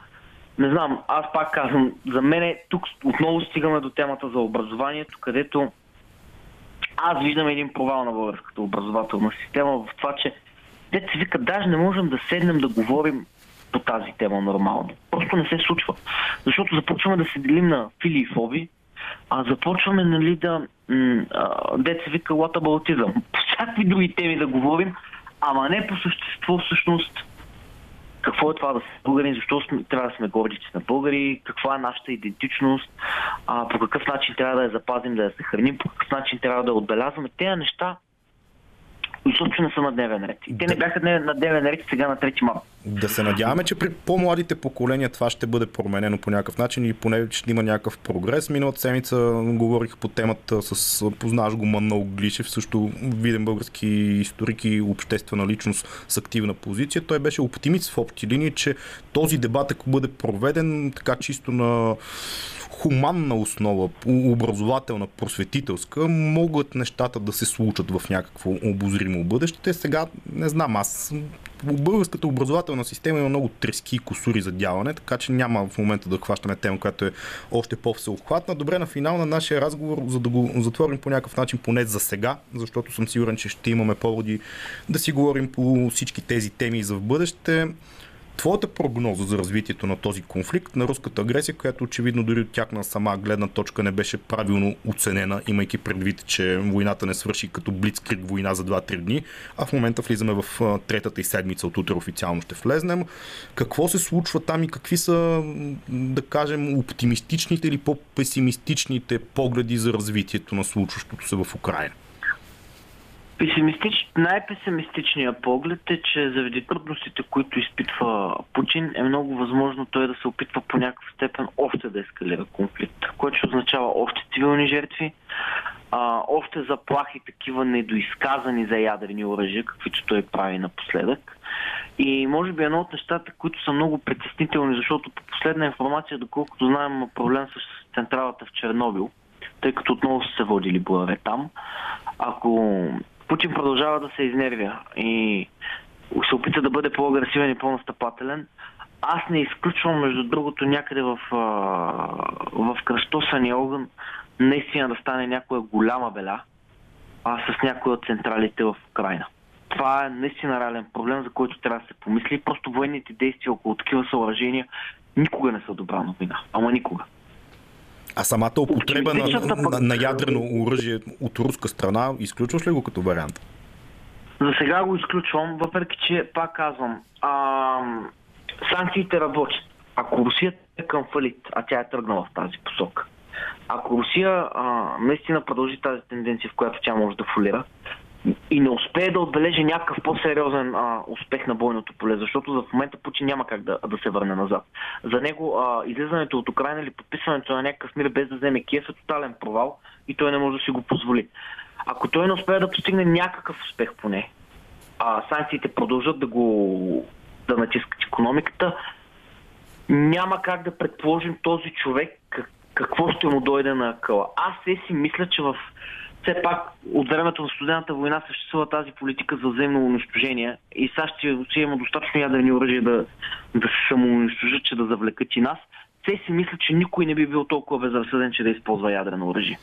не знам, аз пак казвам, за мен тук отново стигаме до темата за образованието, където аз виждам един провал на българската образователна система в това, че деца вика, даже не можем да седнем да говорим по тази тема нормално. Просто не се случва. Защото започваме да се делим на фили и фоби, а започваме нали, да м- деца вика латабалтизъм. *laughs* По всякакви други теми да говорим, ама не по същество всъщност какво е това да сме българи, защо сме, трябва да сме горди, че сме българи, каква е нашата идентичност, а, по какъв начин трябва да я запазим, да я съхраним, по какъв начин трябва да я отбелязваме. Тези неща изобщо не са на дневен ред. И те не бяха на дневен ред сега на 3 марта. Да се надяваме, че при по-младите поколения това ще бъде променено по някакъв начин и поне ще има някакъв прогрес. Миналата седмица говорих по темата с познаваш го Манол Глишев, също виден български историк и обществена личност с активна позиция. Той беше оптимист в общи линии, че този дебат, ако бъде проведен така чисто на хуманна основа, образователна, просветителска, могат нещата да се случат в някакво обозримо бъдеще. Сега не знам, аз българската образователна система има много трески и косури за дяване, така че няма в момента да хващаме тема, която е още по-всеобхватна. Добре, на финал на нашия разговор, за да го затворим по някакъв начин, поне за сега, защото съм сигурен, че ще имаме поводи да си говорим по всички тези теми за в бъдеще. Твоята прогноза за развитието на този конфликт, на руската агресия, която очевидно дори от тяхна сама гледна точка не беше правилно оценена, имайки предвид, че войната не свърши като блицкрик война за 2-3 дни, а в момента влизаме в третата и седмица от утре официално ще влезнем. Какво се случва там и какви са, да кажем, оптимистичните или по-песимистичните погледи за развитието на случващото се в Украина? Песимистич... Най-песимистичният поглед е, че заради трудностите, които изпитва Путин, е много възможно той да се опитва по някаква степен още да ескалира конфликт, което означава още цивилни жертви, а, още заплахи такива недоизказани за ядрени оръжия, каквито той прави напоследък. И може би едно от нещата, които са много притеснителни, защото по последна информация, доколкото знаем, има проблем с централата в Чернобил, тъй като отново са се водили боеве там. Ако Путин продължава да се изнервя и се опита да бъде по-агресивен и по-настъпателен, аз не изключвам, между другото, някъде в, в кръстосания огън наистина да стане някоя голяма беля а, с някои от централите в Украина. Това е наистина реален проблем, за който трябва да се помисли. Просто военните действия около такива съоръжения никога не са добра новина. Ама никога. А самата употреба на, на, на ядрено оръжие от руска страна, изключваш ли го като вариант? За сега го изключвам, въпреки че, пак казвам, а, санкциите работят. Ако Русия е към фалит, а тя е тръгнала в тази посока, ако Русия а, наистина продължи тази тенденция, в която тя може да фолира, и не успее да отбележи някакъв по-сериозен а, успех на бойното поле, защото за в момента Путин няма как да, да се върне назад. За него а, излизането от Украина или подписването на някакъв мир без да вземе Киев е тотален провал и той не може да си го позволи. Ако той не успее да постигне някакъв успех поне, а санкциите продължат да го да натискат економиката, няма как да предположим този човек какво ще му дойде на къла. Аз се си мисля, че в все пак от времето на студената война съществува тази политика за взаимно унищожение и САЩ си има достатъчно ядрени оръжия да, да се самоунищожат, че да завлекат и нас. Те си мисля, че никой не би бил толкова безразсъден, че да използва ядрено оръжие.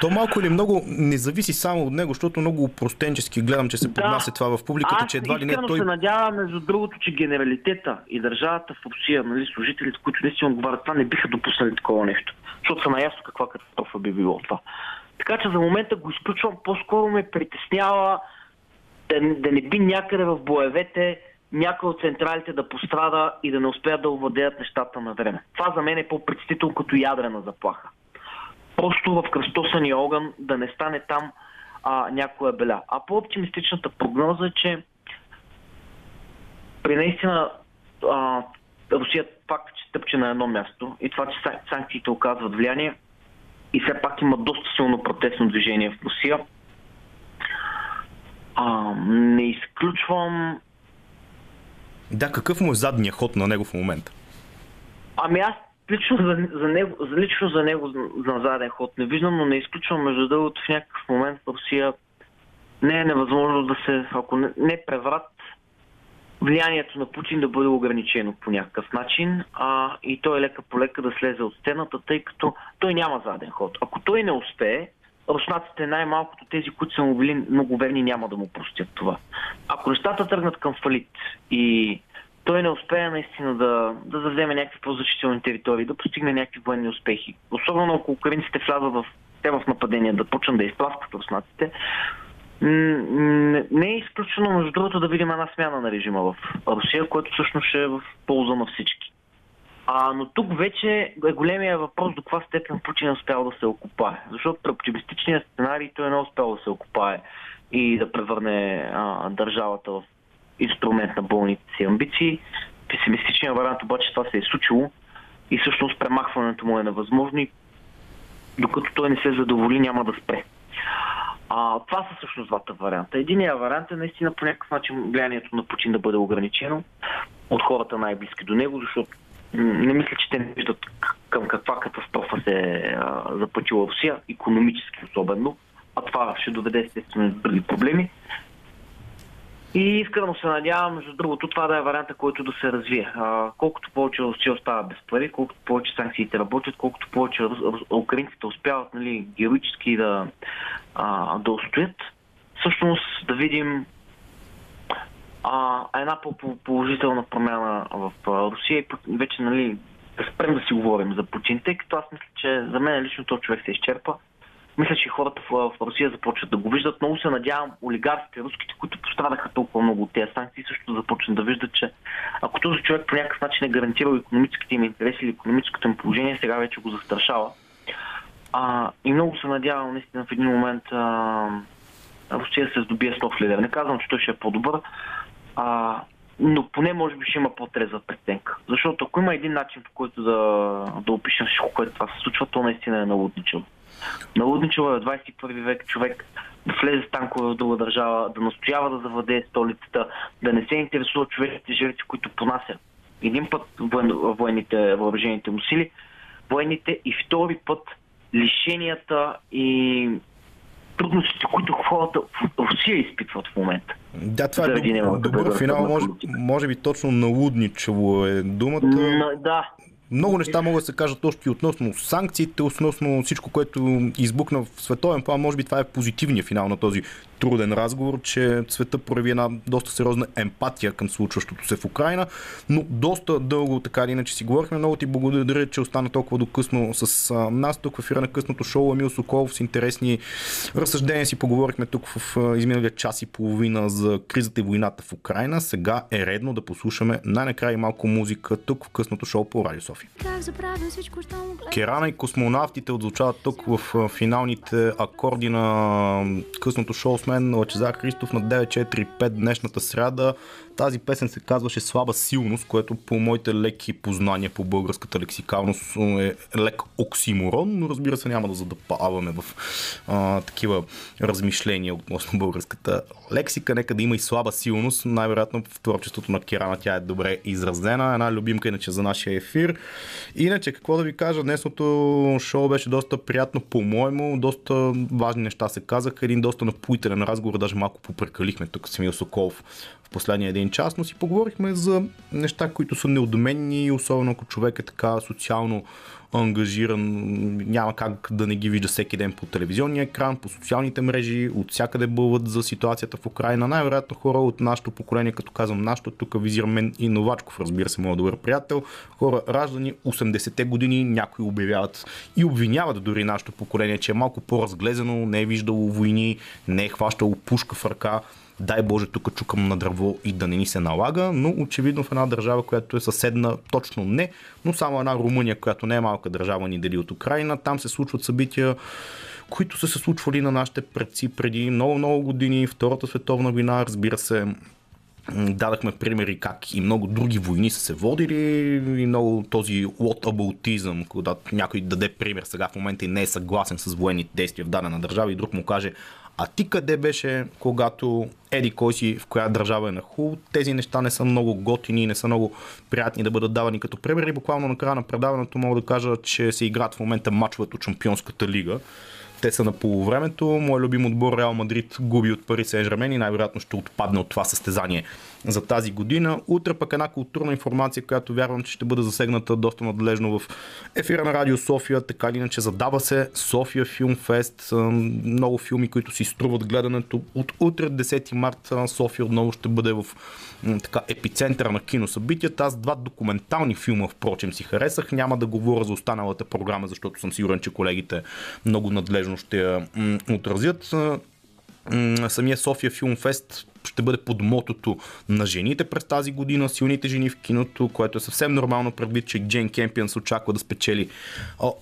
То малко или много не зависи само от него, защото много упростенчески гледам, че се да. поднася това в публиката, че едва ли не той... се надявам, между другото, че генералитета и държавата в Русия, нали, служителите, които наистина отговарят това, не биха допуснали такова нещо. Защото са наясно каква катастрофа би било това. Така че за момента го изключвам. По-скоро ме притеснява да, да не би някъде в боевете някой от централите да пострада и да не успеят да овладеят нещата на време. Това за мен е по-представител като ядрена заплаха. Просто в кръстосания огън да не стане там а, някоя беля. А по-оптимистичната прогноза е, че при наистина а, Русия факт, че тъпче на едно място и това, че санкциите оказват влияние и все пак има доста силно протестно движение в Русия. А, не изключвам да, какъв му е задния ход на него в момента? Ами аз лично за, за него, лично за него за заден ход не виждам, но не изключвам между другото в някакъв момент в Русия не е невъзможно да се, ако не, не преврат, влиянието на Путин да бъде ограничено по някакъв начин а, и той е лека по лека да слезе от стената, тъй като той няма заден ход. Ако той не успее, руснаците най-малкото тези, които са му били много верни, няма да му простят това. Ако нещата тръгнат към фалит и той не успее наистина да, да завземе някакви по-значителни територии, да постигне някакви военни успехи, особено ако украинците влязат в, те в нападение, да почнат да изпласкат руснаците, не е изключено, между другото, да видим една смяна на режима в Русия, което всъщност ще е в полза на всички. А, но тук вече е големия въпрос до каква степен Путин е успял да се окупае. Защото при оптимистичния сценарий той не е успял да се окупае и да превърне а, държавата в инструмент на болните си амбиции. Песимистичният вариант обаче това се е случило и всъщност премахването му е невъзможно и докато той не се задоволи няма да спре. А, това са всъщност двата варианта. Единият вариант е наистина по някакъв начин влиянието на Путин да бъде ограничено от хората най-близки до него, защото не мисля, че те не виждат към каква катастрофа се е запътила Русия, економически особено, а това ще доведе естествено до други проблеми. И искрено се надявам, между другото, това да е варианта, който да се развие. А, колкото повече Русия остава без пари, колкото повече санкциите работят, колкото повече украинците успяват нали, героически да, а, да устоят, всъщност да видим а, една по-положителна промяна в Русия и вече нали, да спрем да си говорим за Путин, тъй като аз мисля, че за мен лично този човек се изчерпа. Мисля, че хората в, в Русия започват да го виждат. Много се надявам олигарсите, руските, които пострадаха толкова много от тези санкции, също започнат да виждат, че ако този човек по някакъв начин е гарантирал економическите им интереси или економическото им положение, сега вече го застрашава. А, и много се надявам наистина в един момент а, Русия се здобие с нов лидер. Не казвам, че той ще е по-добър, а, но поне може би ще има по-трезва преценка. Защото ако има един начин, по който да, да опишем всичко, което това се случва, то наистина е налудничево. Налудничево е в 21 век човек да влезе с танкове в друга държава, да настоява да завладее столицата, да не се интересува човешките жертви, които понася. Един път военните, въоръжените му сили, военните и втори път лишенията и трудностите, които хората в Русия изпитват в момента. Да, това е добър, добър финал, може, може би точно налудничево е думата. Но, да, много неща могат да се кажат още относно санкциите, относно всичко, което избухна в световен план. Може би това е позитивният финал на този труден разговор, че света прояви една доста сериозна емпатия към случващото се в Украина, но доста дълго така или иначе си говорихме. Много ти благодаря, че остана толкова до късно с нас тук в ефира на късното шоу. Емил Соколов с интересни разсъждения си поговорихме тук в изминалия час и половина за кризата и войната в Украина. Сега е редно да послушаме най-накрая малко музика тук в късното шоу по Радио София. Керана и космонавтите отзвучават тук в финалните акорди на късното шоу с мен Лачезар Христов на 945 днешната сряда. Тази песен се казваше Слаба силност, което по моите леки познания по българската лексикалност е лек оксиморон, но разбира се няма да задъпаваме в а, такива размишления относно българската лексика. Нека да има и слаба силност. Най-вероятно в творчеството на Кирана тя е добре изразена. Една любимка иначе за нашия ефир. Иначе, какво да ви кажа, днесното шоу беше доста приятно, по-моему. Доста важни неща се казаха. Един доста напоителен разговор, даже малко попрекалихме тук с Емил Соколов в последния един час, но си поговорихме за неща, които са неудоменни, особено ако човек е така социално ангажиран, няма как да не ги вижда всеки ден по телевизионния екран, по социалните мрежи, от всякъде бълват за ситуацията в Украина. Най-вероятно хора от нашето поколение, като казвам нашето, тук визирам мен и Новачков, разбира се, моят добър приятел, хора раждани 80-те години, някои обявяват и обвиняват дори нашето поколение, че е малко по-разглезено, не е виждало войни, не е хващало пушка в ръка дай Боже, тук чукам на дърво и да не ни се налага, но очевидно в една държава, която е съседна, точно не, но само една Румъния, която не е малка държава ни дели от Украина, там се случват събития, които са се случвали на нашите предци преди много-много години, Втората световна война, разбира се, Дадахме примери как и много други войни са се водили и много този whataboutism, когато някой даде пример сега в момента и не е съгласен с военните действия в дадена държава и друг му каже а ти къде беше, когато еди кой си в коя държава е на хул? Тези неща не са много готини, не са много приятни да бъдат давани като примери. Буквално на края на предаването мога да кажа, че се играят в момента мачовете от Чемпионската лига. Те са на полувремето. Мой любим отбор Реал Мадрид губи от Пари Сен и най-вероятно ще отпадне от това състезание за тази година. Утре пък една културна информация, която вярвам, че ще бъде засегната доста надлежно в ефира на Радио София. Така или иначе задава се София Филм Фест. Много филми, които си струват гледането. От утре 10 марта София отново ще бъде в така, епицентъра на киносъбитията. Аз два документални филма, впрочем, си харесах. Няма да говоря за останалата програма, защото съм сигурен, че колегите много надлежно ще я отразят. Самия София Филм Фест ще бъде под мотото на жените през тази година, силните жени в киното, което е съвсем нормално предвид, че Джейн Кемпиан се очаква да спечели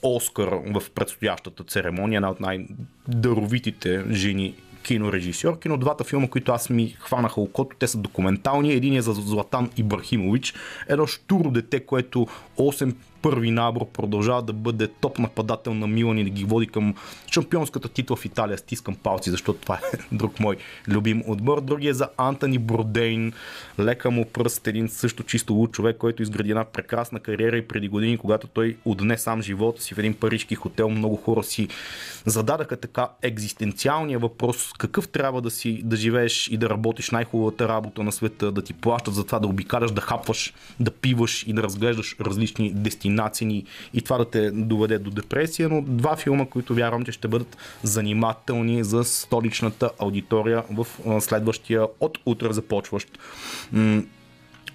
Оскар в предстоящата церемония, една от най-даровитите жени кинорежисьорки, но двата филма, които аз ми хванаха окото, те са документални. Един е за Златан Ибрахимович, едно штуро дете, което 8 първи набор продължава да бъде топ нападател на Милан и да ги води към шампионската титла в Италия. Стискам палци, защото това е *laughs* друг мой любим отбор. Другия е за Антони Бродейн. Лека му пръст, един също чисто луд човек, който изгради една прекрасна кариера и преди години, когато той отне сам живота си в един парижки хотел, много хора си зададаха така екзистенциалния въпрос какъв трябва да си да живееш и да работиш най-хубавата работа на света, да ти плащат за това да обикаляш, да хапваш, да пиваш и да разглеждаш различни дестинации начини и това да те доведе до депресия, но два филма, които вярвам, че ще бъдат занимателни за столичната аудитория в следващия от утре започващ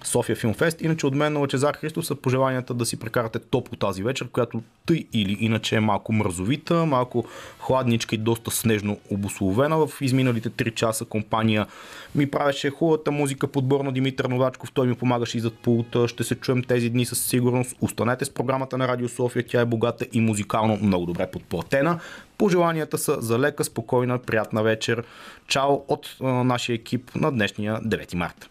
София Филмфест. Иначе от мен на Лачезар Христо са пожеланията да си прекарате топло тази вечер, която тъй или иначе е малко мразовита, малко хладничка и доста снежно обословена. В изминалите 3 часа компания ми правеше хубавата музика, подбор на Димитър Новачков, той ми помагаше и зад пулта. Ще се чуем тези дни със сигурност. Останете с програмата на Радио София, тя е богата и музикално много добре подплатена. Пожеланията са за лека, спокойна, приятна вечер. Чао от нашия екип на днешния 9 марта.